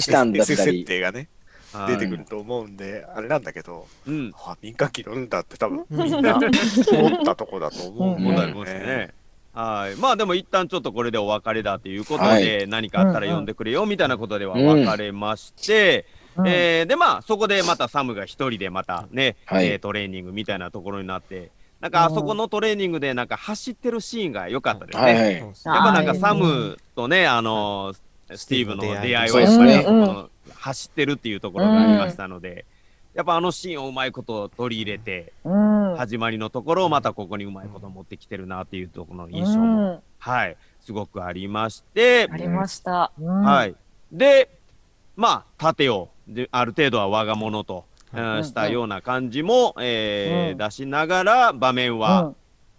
チタンだった SF 設り。定がねはい。出てくると思うんで、あれなんだけど、うん。あ民間機乗るんだって多分みんな思ったとこだと思うん問だよね。ね。はい。まあでも一旦ちょっとこれでお別れだということはで、何かあったら呼んでくれよみたいなことではうん。別れまして、うん。えーでまあそこでまたサムが一人でまたね、はい。えートレーニングみたいなところになって、なんかあそこのトレーニングでなんか走ってるシーンが良かったですね。はい。はい。やっぱなんかサムとね、あのスティーブの出会いはやっぱり、ねこの走ってるっていうところがありましたので、やっぱあのシーンをうまいこと取り入れて、うん始まりのところをまたここにうまいこと持ってきてるなっていうところの印象うも、ん。はい、すごくありまして、ありました。うん。はい。で、まあ、盾を、である程度は我が物と、うんしたような感じも、えーうん。出しながら、場面は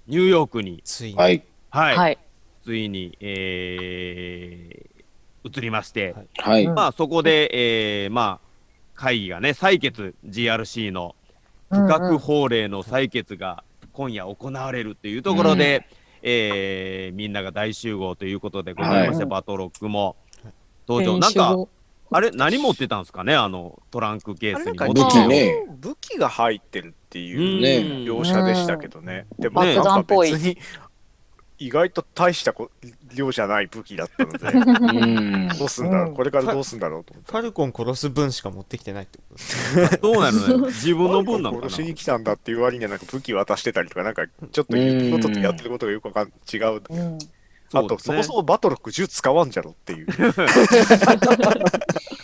ニューヨークに、ついに、はい。はい、はい。ついに、えー移りまして、はい。はい。まあ、そこで、えーまあ、会議がね、採決、GRC の不覚法令の採決が今夜行われるっていうところで、えーみんなが大集合ということでございまして、はい。バトロックも登場。なんか、あれ、何持ってたんですかね、あのトランクケースに。武た器ね。武器が入ってるっていうね描写でしたけどね。でも爆なんか別に意外と大したこ量じゃない武器だったので、うん。どうすんだろう、うんこれからどうすんだろうと思って。ファルコン殺す分しか持ってきてないってことです どうなるの自分の分なのかな殺しに来たんだっていう割にはなんか武器渡してたりとか、なんかちょっと言うこととやってることがよくわかん違う。うんあと、そもそもバトロック銃使わんじゃろっていう。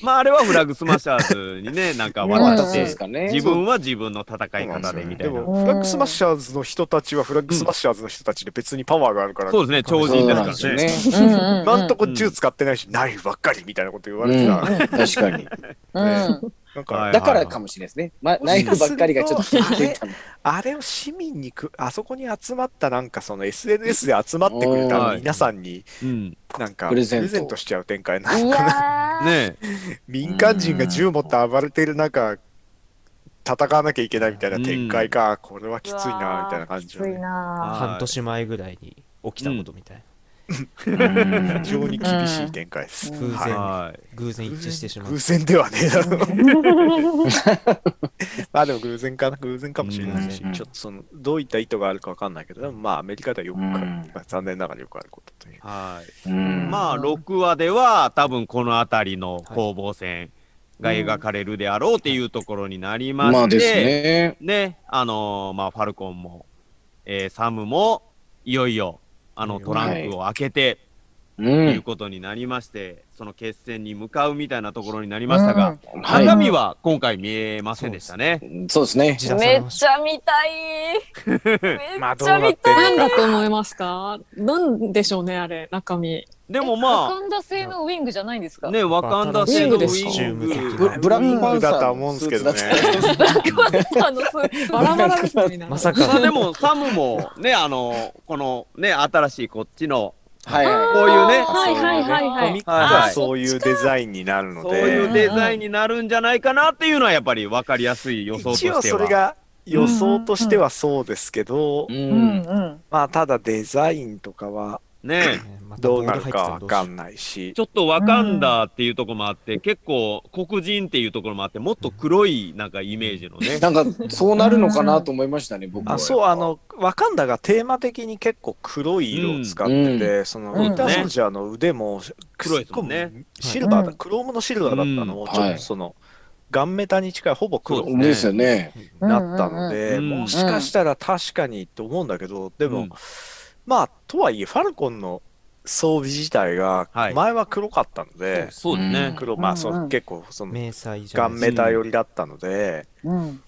まあ、あれはフラグスマッシャーズにね、なんか渡って、ですかね。自分は自分の戦い方でみたいな。でも、フラッグスマッシャーズの人たちはフラッグスマッシャーズの人たちで別にパワーがあるから、そうですね、超人ですからね。そううんとこ銃使ってないし、ナイフばっかりみたいなこと言われてた。うん確かに。うんなんか、はいだからかもしれないですね。ま、ナイフばっかりがちょっと効いてたの。あれを市民にく、あそこに集まったなんかその SNS で集まってくれはい。た皆さんにうん。なんかプレゼント。しちゃう展開なのかな。ね 民間人が銃持って暴れてる中、戦わなきゃいけないみたいな展開か、これはきついなみたいな感じね、な半年前ぐらいに起きたことみたい。な、非常に厳しい展開です。うん偶然、はい。偶然一致してしまう偶然ではねえだろう。まあでも偶然かな、偶然かもしれないし、うんちょっとその、どういった意図があるかわかんないけど、でもまあアメリカではよくある、うんまあ残念ながらよくあることという。はい。うんまあ、6話では、多分この辺りの攻防戦が描かれるであろうっていうところになりまして、まあね。ね、あのーまあ、ファルコンも、えーサムも、いよいよ、あの、トランクを開けて、う。というんことになりまして、その決戦に向かうみたいなところになりましたが、はい中身は今回見えませんでしたね。そうですね。めっちゃ見たい。めっちゃ見たい。てるなんだと思いますか？なんでしょうね、あれ、中身。でもワまカンダ製のウィングじゃないんですか？あ、ね、ワカンダ製のウィング。ブブラックパンサーだとは思うんですけどねバラバラですね。まさまあかでもサムもね、あの、このね、新しいこっちの、はいはい。こういうねはいはいはいはい。コミックはそういうデザインになるのそういうで、デザインになるんじゃないかなっていうのはやっぱり分かりやすい予想としては。一応それが予想としてはそうですけど、う。うんんまあただデザインとかはね。どうなるかわかんないし。ち、ょっとワカンダっていうところもあって、結構黒人っていうところもあって、もっと黒いなんかイメージのね。なんかそうなるのかなと思いましたね、僕は。あそうあのワカンダがテーマ的に結構黒い色を使ってて、そのウィンターソルジャーの腕も黒いですね。シルバーだ、うん。クロームのシルバーだったのをうん。ちょっとその、ガンメタに近いほぼ黒ですね。ね。なったので、うんもしかしたら確かにと思うんだけどでも、うんまあとはいえファルコンの装備自体がはい前は黒かったので、そうですね。黒まあそうんうんの結構その迷彩じゃガンメタ寄りだったので、うん。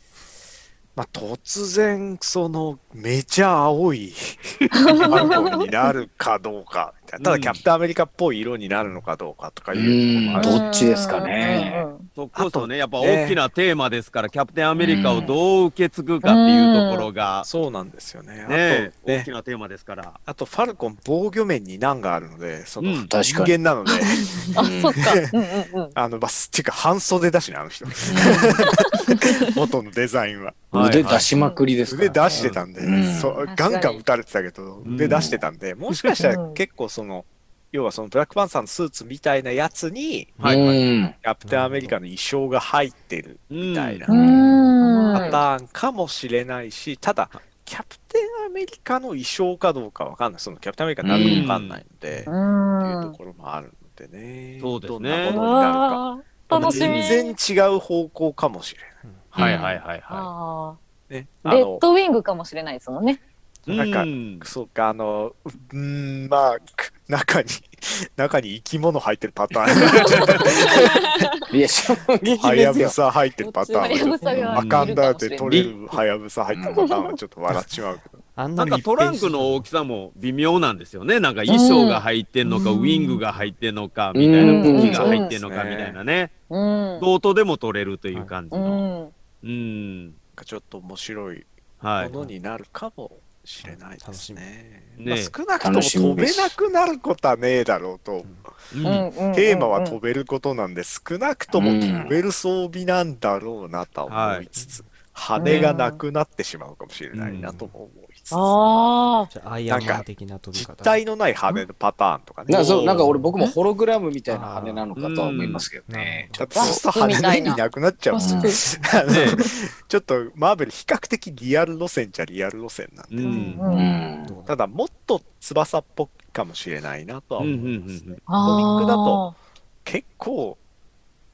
まあ、突然そのめちゃ青いファルコンになるかどうかみただキャプテンアメリカっぽい色になるのかどうかとかいうどっちですかね。そこそね、やっぱ大きなテーマですから、キャプテンアメリカをどう受け継ぐかっていうところが、そうなんですよね。ねあとね大きなテーマですから。あとファルコン防御面に難があるのでそのうん。人確かに。間なので、あ、そっか。あのバスっていうか半袖だしねあの人。元のデザインは腕出しまくりですから。腕出してたんで、うん。そうガンガン撃たれてたけど。うん腕出してたんで、もしかしたらうん結構その要はそのブラックパンサーのスーツみたいなやつにはいキャプテンアメリカの衣装が入ってるみたいなうん。パターンかもしれないし、ただキャプテンアメリカの衣装かどうかわかんない。そのキャプテンアメリカになるかわかんないので、うっていうとん。ころもあるのでね。そうですね。どんなものになるか。わあ楽しみ。全然違う方向かもしれはいはいはいはあないねあ。レッドウィングかもしれないですもんね。い。なんかうんそうかあのうーんまあく中に 中に生き物入ってるパターンいや、衝撃ハヤですよ。ブサ入ってるパターンアカンダでいるかもしれない取れるハヤブサ入ってるパターンはちょっと笑っちまうけどあんなんかトランクの大きさも微妙なんですよね。なんか衣装が入ってんのか、うんウィングが入ってんのか、みたいな、うん武器が入ってんのか、うんみたいなね。うん。どうとでも取れるという感じうの。ん。うん。なんかちょっと面白いはい。ものになるかもしれないですね。みまあね少なくとも飛べなくなることはねえだろうと。うんテーマは飛べることなんで、少なくとも飛べる装備なんだろうなとは思いつつ、羽がなくなってしまうかもしれないなとも思いつつ、ああ。アイアンマン的な飛び実方体のない羽のパターンとかね。なんかそうなんか俺僕もホログラムみたいな羽なのかとは思いますけどね。だってそうすると羽の意味なくなっちゃう。ちょっとマーベル比較的リアル路線じゃリアル路線なんで、うん。うん。うん。ただもっと翼っぽいかもしれないなとはうん思いますね。うんうんあコミックだと結構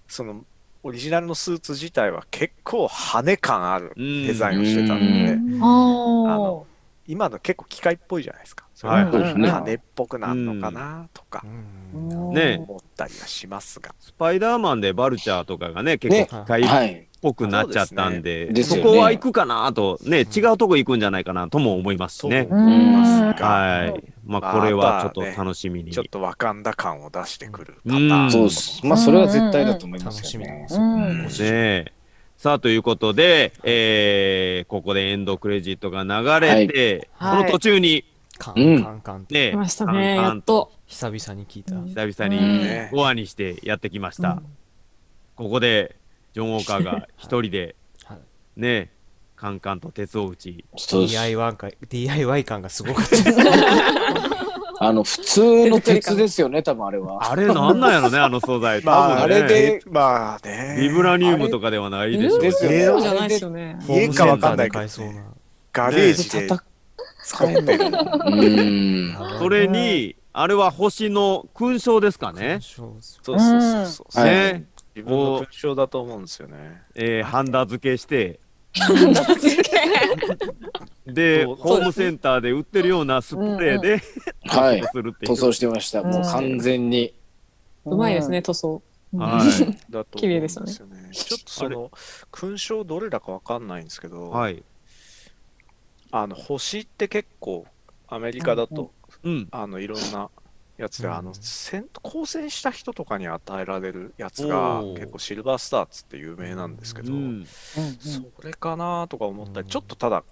そのオリジナルのスーツ自体は結構羽感あるうん。デザインをしてたんで、うん。ああの今の結構機械っぽいじゃないですか。それはいがそうですね羽っぽくなるのかなとかうんね思ったりはしますが。スパイダーマンでバルチャーとかがね、結ね構機械っはい。ぽくなっちゃったんで、そこは行くかなと、ね、違うとこ行くんじゃないかなとも思いますしね。と思いますが、はい。まあ、これはちょっと楽しみに。ちょっとワカンダ感を出してくるパタうんーン。そうです。まあそれは絶対だと思いますよね。うん。ねえさあ、ということで、えー、ここでエンドクレジットが流れて、はいその途中に、カうんンカンカンってましたね、カンカンやっと。久々に聞いた。うん久々うんにね5話にしてやってきました。ここで、ジョン・ウォーカーが 一人で、はいね、カンカンと鉄を打ち、DIY 感がすごかった。あの普通の鉄ですよね、多分あれは。あれなんなんやろね、あの素材。まあ、多分ねあれでまあね。ビブラニウムとかではないでしょうね。ですよねそうじゃないですよね。家かわかんないけどホームセンターで買えそうな。ガレージで叩使ってる。うん。それに、あれは星の勲章ですかね。そうそうそうそう。はいね、自分の勲章だと思うんですよね。えー、ハンダ付けして、で、そうホームセンターで売ってるようなスプレーで、はい するっていう。塗装してました。もう完全に。うまいですね塗装。はい。だと綺麗ですよちょっとその勲章どれだかわかんないんですけど、はい。あの星って結構アメリカだと、うん。あのいろんなやつで、うんあの戦交戦した人とかに与えられるやつが結構シルバースターっつって有名なんですけど、うん。それかなとか思ったり、ちょっとただ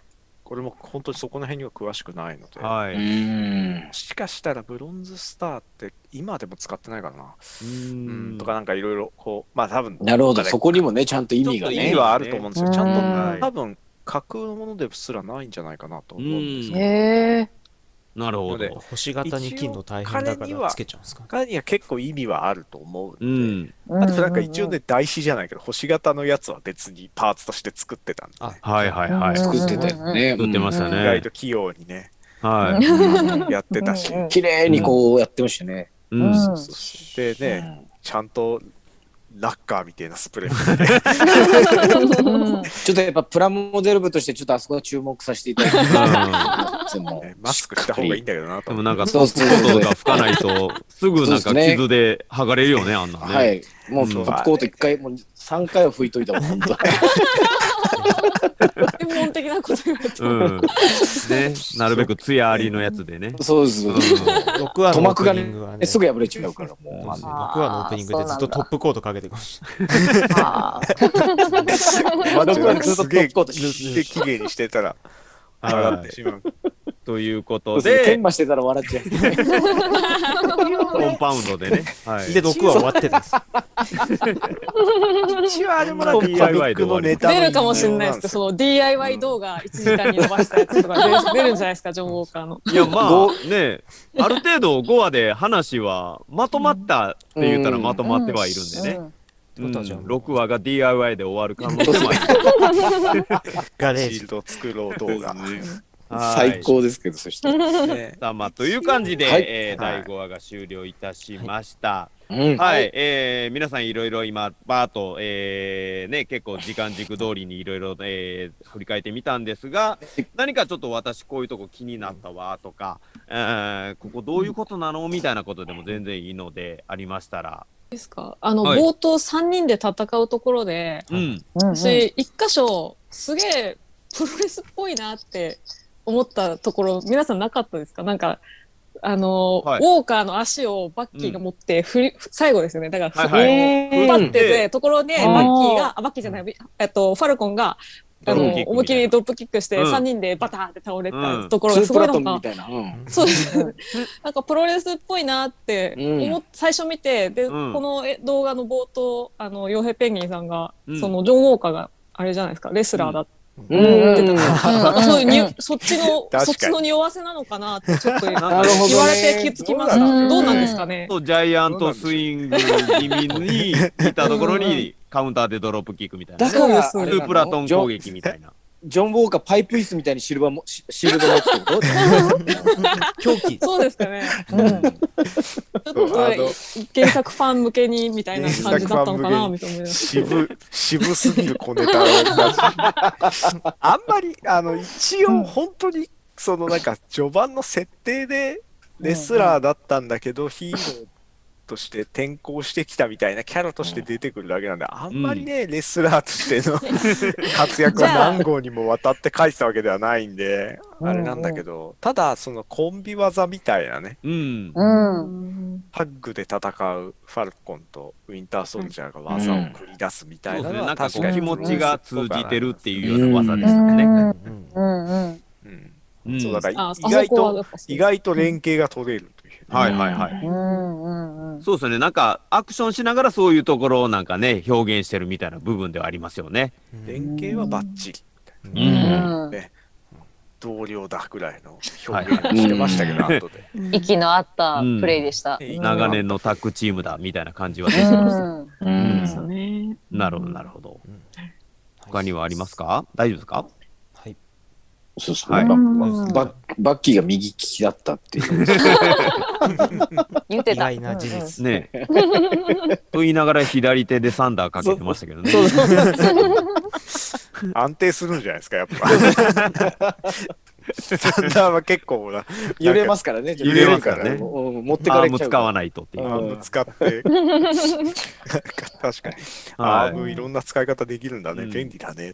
これも本当にそこの辺には詳しくないので、はい。うーんも。しかしたらブロンズスターって今でも使ってないかな、ううんんとかなんかいろいろこうまあ多分なるほど。そこにもね、ちゃんと意味がね意味。はあると思うんですよ、ちゃんとはい多分架空のものですらないんじゃないかなと思うんですよ。へえ。なるほど。星型に金の大変だからつけちゃうんですか？他には結構意味はあると思ううん。あとなんか一応ね、台紙じゃないけど、星型のやつは別にパーツとして作ってたんで、あはいはいはい。うん作ってたよね。作ってましたうんね。意外と器用にね、はい。やってたし、綺麗にこうやってましたね。うん。うんでね、ちゃんとラッカーみたいなスプレー、うんちょっとやっぱプラモデル部としてちょっとあそこは注目させていただきます。マスクした方がいいんだけどなと。でもなんか、そうそうそうコートとか拭かないと、すぐなんか傷で剥がれるよね、あんな。はい。もううんコート一回、もう3回は拭いといたもん、本当。専門的なこと言われてうも。ん。ね、なるべくツヤありのやつでね。そうです。6話塗のオープ膜がねニングはね、すぐ破れちゃうから、もう。そうですねあー6話のオープニングで ずっとトップコートかけてました。あまあ、僕はずっとすげえトップコート塗って綺麗にしてたら、上がってしまう。ということで研、磨してたら笑っちゃう。コンパウンドでね。はい。で、6話終わってです。一応あれもな DIY ックのネタの出るかもしれないですけど、その DIY 動画1時間に伸ばしたやつとか出 出るんじゃないですか、ジョン・ウォーカーの。いや、まあね、ある程度5話で話はまとまったって言ったらまとまってはいるんでね。うん6話が DIY で終わる可能性もある。ガレージシール。ド作ろう動画。はい最高ですけど、そして。ねさあまあという感じで、はいえーはい第5話が終了いたしました。うん。はい、えー皆さんいろいろ今、バーっと、えーね、結構時間軸通りにいろいろ、えー振り返ってみたんですが、何かちょっと私こういうとこ気になったわとか、えーここどういうことなのみたいなことでも全然いいので、ありましたら。ですか？あの、はい冒頭3人で戦うところで、うん。私、一箇所、すげえプロレスっぽいなって思ったところ、皆さんなかったですか？なんか、あの、はい。ウォーカーの足をバッキーが持って振り、最後ですよね。だから、はいはい。えー引っ張ってて、ところで、うん。バッキーが、あ、バッキーじゃない、えっと、ファルコンが、あの思いっきりドロップキックして、うん。3人でバターって倒れうん。たところがすごいなんか、ンみたいな。うん。そうです。なんかプロレスっぽいなってうん。思っ最初見て、で、うん。このえ動画の冒頭、あの、傭兵ペンギンさんが、うん。その、ジョン・ウォーカーが、あれじゃないですか、レスラーだってうん。言ってたなん。かそういうにそっちの、そっちの匂わせなのかなって、ちょっと言われて気づきました。うんどうなんですかね？とジャイアントスイング気味にいたところにカウンターでドロップキックみたいな。ね。だから、そうスープラトン攻撃みたいな。ジョン・ウォーカーパイプ椅子みたいにシルバーもシルド持ってってこと狂気。そうですかね。うんちょっとそうあの原作ファン向けにみたいな感じだったのかな、みたいな。渋渋すぎる小ネタをあんまりあの一応本当にそのなんか序盤の設定でレスラーだったんだけどヒーローとして転向してきたみたいなキャラとして出てくるだけなんであんまりねレスラーとしての 活躍は何号にもわたって書いてたわけではないんであれなんだけどただそのコンビ技みたいなねうん。うん。タッグで戦うファルコンとウィンターソルジャーが技を繰り出すみたそうですね。いなのはなんかこう確かに気持ちが通じてるっていうような技でしたね。うんうんうん。からあ、あ意外と意外と連携が取れるはいはいはい。うんうんうん。そうですね。なんかアクションしながらそういうところをなんかね、表現してるみたいな部分ではありますよね。連携はバッチリうんうんね同僚だぐらいの表現をしてましたけど、はい後で息の合ったプレイでした。うん長年のタッグチームだみたいな感じはう出てました。ん。うんですよね。なるほどなるほど。うん他にはありますか？大丈夫ですか？はい。そうそう、はいバうんババッキーが右利きだったっていう。言ってた。意外な事実。ねえ。と言いながら左手でサンダーかけてましたけどね。安定するんじゃないですか、やっぱ。サンダーは結構な、揺れますからね。揺れますからね。うん持ってアかれちゃう使わないとっていう。使って、確かに、アはームいろんな使い方できるんだね、うん。便利だね。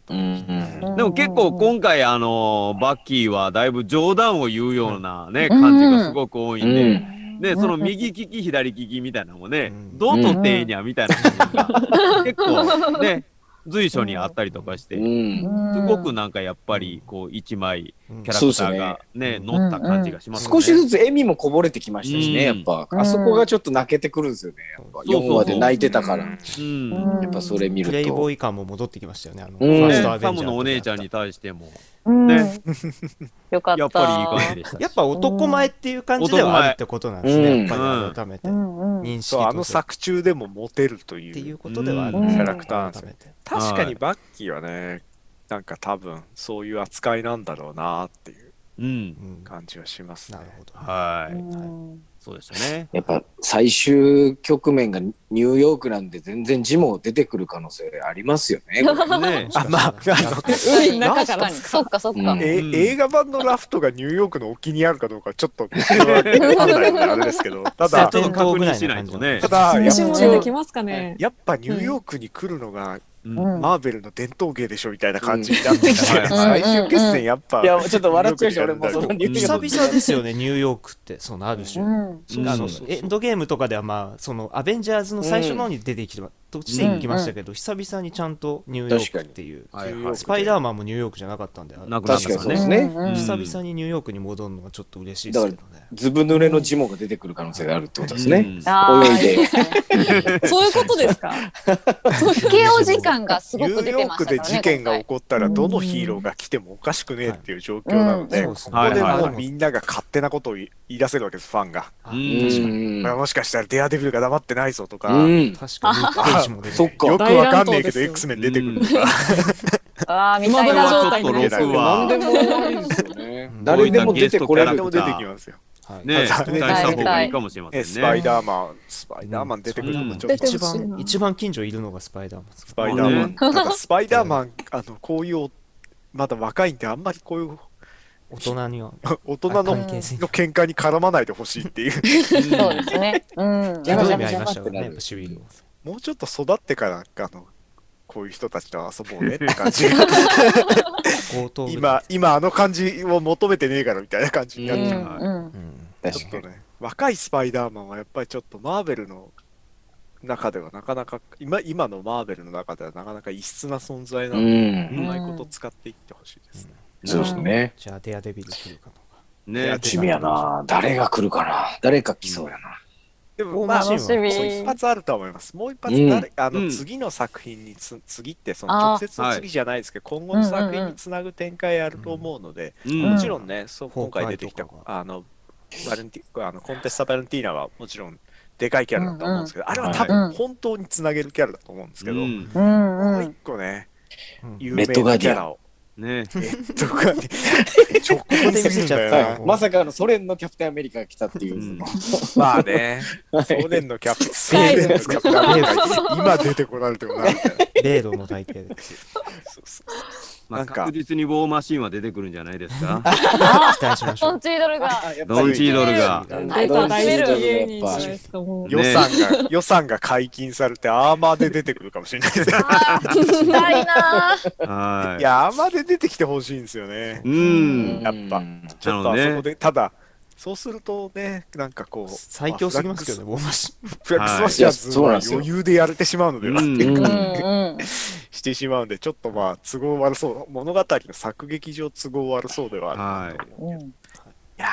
でも結構今回あのーバッキーはだいぶ冗談を言うようなね、感じがすごく多いんで、で、その右利き左利きみたいなのもね、うん。どう取ってええにゃみたいな 結構ね、随所にあったりとかして、うん。すごくなんかやっぱりこう一枚うん。キャラクターがね、乗った感じがしますよね。少しずつ笑みもこぼれてきましたしね、やうん。っぱ、うん。あそこがちょっと泣けてくるんですよね、やっぱそうそうそう。4話で泣いてたから、うん。やっぱそれ見ると。プレイボーイ感も戻ってきましたよね。あの、うん。ファーねストアベンジャーサムのお姉ちゃんに対しても、うん。ね。よかった。やっぱりいい感じでしたし。やっぱ男前っていう感じではあるってことなんですね。うん。やっぱり改めて。うんうん。認識そう、あの作中でもモテるといっていううことではあるうん。キャラクターなんですよ。改めて確かにバッキーはね、なんか多分そういう扱いなんだろうなっていううん。うん感じはしますねな。るほど。はい。うんそうでしたね。やっぱ最終局面がニューヨークなんで全然ジモ出てくる可能性ありますよね。これね あ、まあ、あ海の中からにそっかそっか。うんえうん映画版のラフトがニューヨークの沖にあるかどうかちょっとそれは分かんないんであれですけど、ただちょっ、と確認しないとねた。だ、やっ虫も出てきますかね。やっぱニューヨークに来るのがマーベルの伝統芸でしょみたいな感じになってきて、うん。最終決戦やっぱ、い。や、ちょっと笑っちゃうし、俺もそのニューヨ久ーク々ですよね、ニューヨークって、そのある種。あのエンドゲームとかではまあそのアベンジャーズの最初の方に出てきて、としていきましたけど、久々にちゃんとニューヨークっていう、はいニューヨークでスパイダーマンもニューヨークじゃなかったんで、なくなった確かにからね。そうですね。うん久々にニューヨークに戻るのはちょっと嬉しいですけどね。ずぶ濡れのジモが出てくる可能性があるってことですね。うん泳いでいいですねそういうことですか。KO 時間がすごく出ニューヨーてましたからね。クで事件が起こったらどのヒーローが来てもおかしくねえっていう状況なので、ここではいはいはいもうみんなが勝手なことを言い出せるわけです、ファンが。あうん確かに。もしかしたらデアデビルが黙ってないぞとか、うん。確かに、ジも出てそっかよくわかんねえけど X メン出てくるとか、ああ、見たい今な。状態にこれはちょっと六話何でも悪いです。誰でも出てこれる誰でも出てきますよ。はいね、期まあ待した方がいいかもしれませんえね。スパイダーマン、スパイダーマン出てくるとちょっと一番一番近所いるのがスパイダーマンスか？パイダーマン。ねただスパイダーマン、あの、こういう、まだ若いんで、あんまりこういう大人には 大人のの喧嘩に絡まないでほしいっていう。そうですね。うん。ひどいやっぱシビルもうちょっと育ってから、あの、こういう人たちと遊ぼうねって感じ 今、今あの感じを求めてねえからみたいな感じになっうんちゃう。うん。うん確かに。ちょっとね、若いスパイダーマンはやっぱりちょっとマーベルの中ではなかなか、今今のマーベルの中ではなかなか異質な存在なう。ので、うんまいこと使っていってほしいですね。そうですね。じゃあデアデビル来るかとかねや楽しみやな。誰が来るかな。誰か来そうやな。でも、まあ、大マシンは楽しみ。もう一発あるとは思います。もう一発うん。誰、あの、うん。次の作品につ、次ってその直接の次じゃないですけど、今後の作品につなぐ展開あると思うので、うんもちろんね、そう今回出てきたあのバレンティあのコンテスタ・バレンティーナはもちろんでかいキャラだと思うんですけど、あれは多うん分本当につなげるキャラだと思うんですけど、うん。うんもう一うん。個ね、うん。有名なキャラを。ね。レッドガーディアン直行で見せちゃった。まさかのソ連のキャプテンアメリカが来たっていう。うん。まあね、ソ連のキャプテン、ソ連のキャプテン。アメリカ今出てこられてもなみたいな。米ロの大帝でそうそうまあ、なんか確実にウォーマシーンは出てくるんじゃないですか？期待しましょうトンチードルが。ドンチードルが。大体大好き芸人じゃないですか、もう。予算が、予算が解禁されてアーマーで出てくるかもしれないですね。あー聞きたいなー。はいや、アーマーで出てきてほしいんですよね。い。うぱん。やっぱちょっとあそこで、ただ、そうするとね、なんかこう、最強すぎますけどね、ウォーマシン。フラッグスマッシャーズはいいやそうなんですよは余裕でやれてしまうのでは、うんうんうんうん。してしまうんで、ちょっとまあ、都合悪そう、物語の作劇上都合悪そうではあるなと思う。うん。いや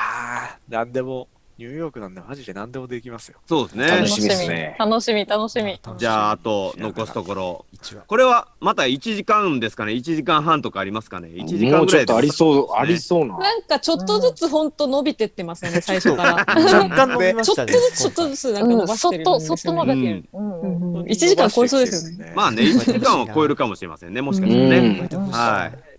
ー、なんでも、ニューヨークなんでマジで何でもできますよ。そうですね楽。しみですね楽しみ、楽しみ。じゃあ、あと残すところ。1話。これはまた1時間ですかね ?1 時間半とかありますかね ?1 時間ぐらいでちょっとありそう、ありそうな。なんかちょっとずつ本当伸びてってますよね、最初から。若干伸びまちょっと。ずつちょっとずつなんかばしてるそっと。そっと伸びてうんる。うんうん。1時間超えそうですよね。まあね、1時間を超えるかもしれませんね。もしかしたらね。うんはい。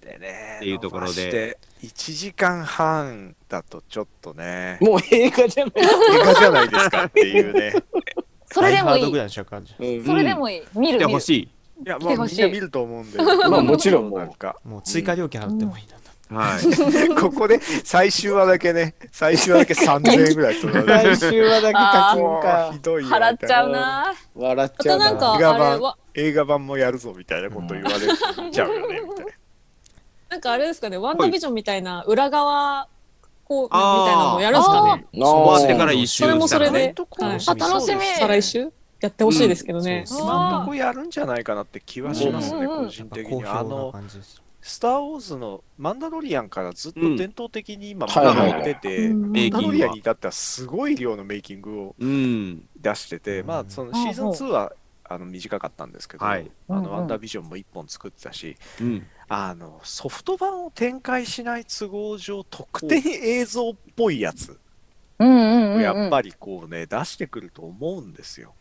っていうところで伸ばして1時間半だとちょっとね、もう映画じゃない。映画じゃないですかっていうね。それでもいい。うんそれでもいい。見る、見る見てほ。しい。いや、来てほしいまあみんな見ると思うんで。まあもちろんもうなんか、もう追加料金払ってもいいな、はい。ここで最終話だけね、最終話だけ3000円ぐらい取られる。来週はだけ課も金かうひどいよ。払っちゃうな。笑っあちゃうなとなんか映画版映画版もやるぞみたいなこと言われちゃうよね、みたいな。なんかあれですかねワンダービジョンみたいな裏側こうみたいなのもやるんですかね。あー。終わってから一周それもそれで。はい。あ楽しみ。再来週やってほしいですけどね、そう今んとこやるんじゃないかなって気はしますね、個人的に。あの、スター・ウォーズのマンダロリアンからずっと伝統的に今、うんまだやってて、うんメイキングはマンダロリアンに至ってはすごい量のメイキングをうん。出してて、うん。まあ、そのシーズン2はあの短かったんですけど、はい。あのワンダービジョンも1本作ってたし、うん。あのソフト版を展開しない都合上、特典映像っぽいやつやっぱりこうね、出してくると思うんですよ。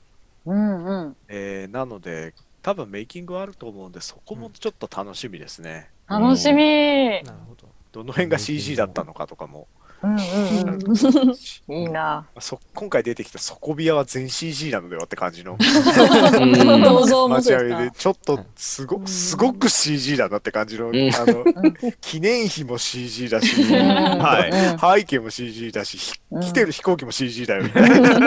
うんうん。えーなので、多分メイキングはあると思うんで、そこもちょっと楽しみですね。楽しみ。なるほどどの辺が CG だったのかとかも。うんうんうん。いいな。そ今回出てきた底ビアは全 CG なのではって感じの。うん。銅像もそう でちょっとすごすごく CG だなって感じの,、ん。あの記念碑も CG だし、はい。背景も CG だし、ひうん。来てる飛行機も CG だよみたいな。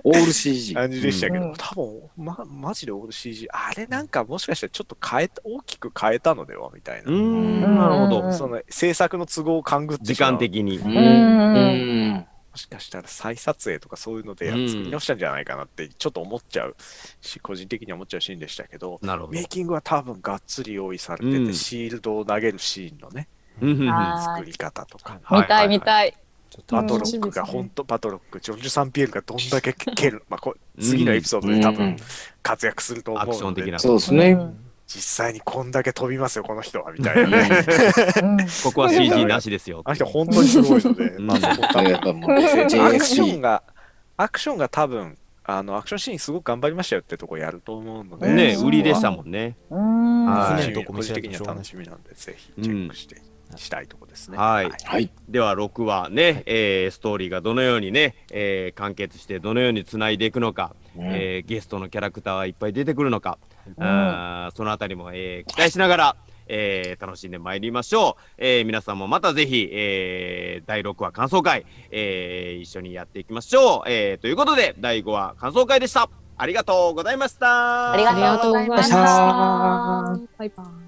オール CG。感じでしたけど、うん。多分まマジでオール CG あれなんかもしかしたらちょっと変えた大きく変えたのではみたいな、うん。なるほうんど。その制作の都合を勘ぐって時しまう。間的に。ううんん。もしかしたら再撮影とかそういうので作り直したんじゃないかなってちょっと思っちゃうし、個人的には思っちゃうシーンでしたけど、なるほどメイ。キングは多分がっつり用意されてて、うんシールドを投げるシーンのね、うん作り方とか。見たい見い。たい。ちょっとバトロックがうん本当、バトロック、ジョルジュ・サンピエールがどんだけ蹴る、まあこ次のエピソードで多分活躍すると思うので、アクション的な。そうですね。実際にこんだけ飛びますよ、この人は、みたいなね。うん ここは CG なしですよ。あの人本当にすごいので、うんまあそこ多分やっぱもうアクション。が、アクションが多分、あの、アクションシーンすごく頑張りましたよってとこやると思うので、ね、うん売りでしたもんね。うん。はい個人的には楽しみなんで、ぜひチェックして、したいとこですね。はいはい。では6話ね、えーストーリーがどのようにね、えー完結してどのようにつないでいくのか、えーゲストのキャラクターはいっぱい出てくるのか、あーそのあたりも、えー期待しながら、えー楽しんでまいりましょう、えー皆さんもまたぜひ、えー第6話感想会、えー一緒にやっていきましょう、えーということで第5話感想会でした。ありがとうございました。ありがとうございました。バイバイ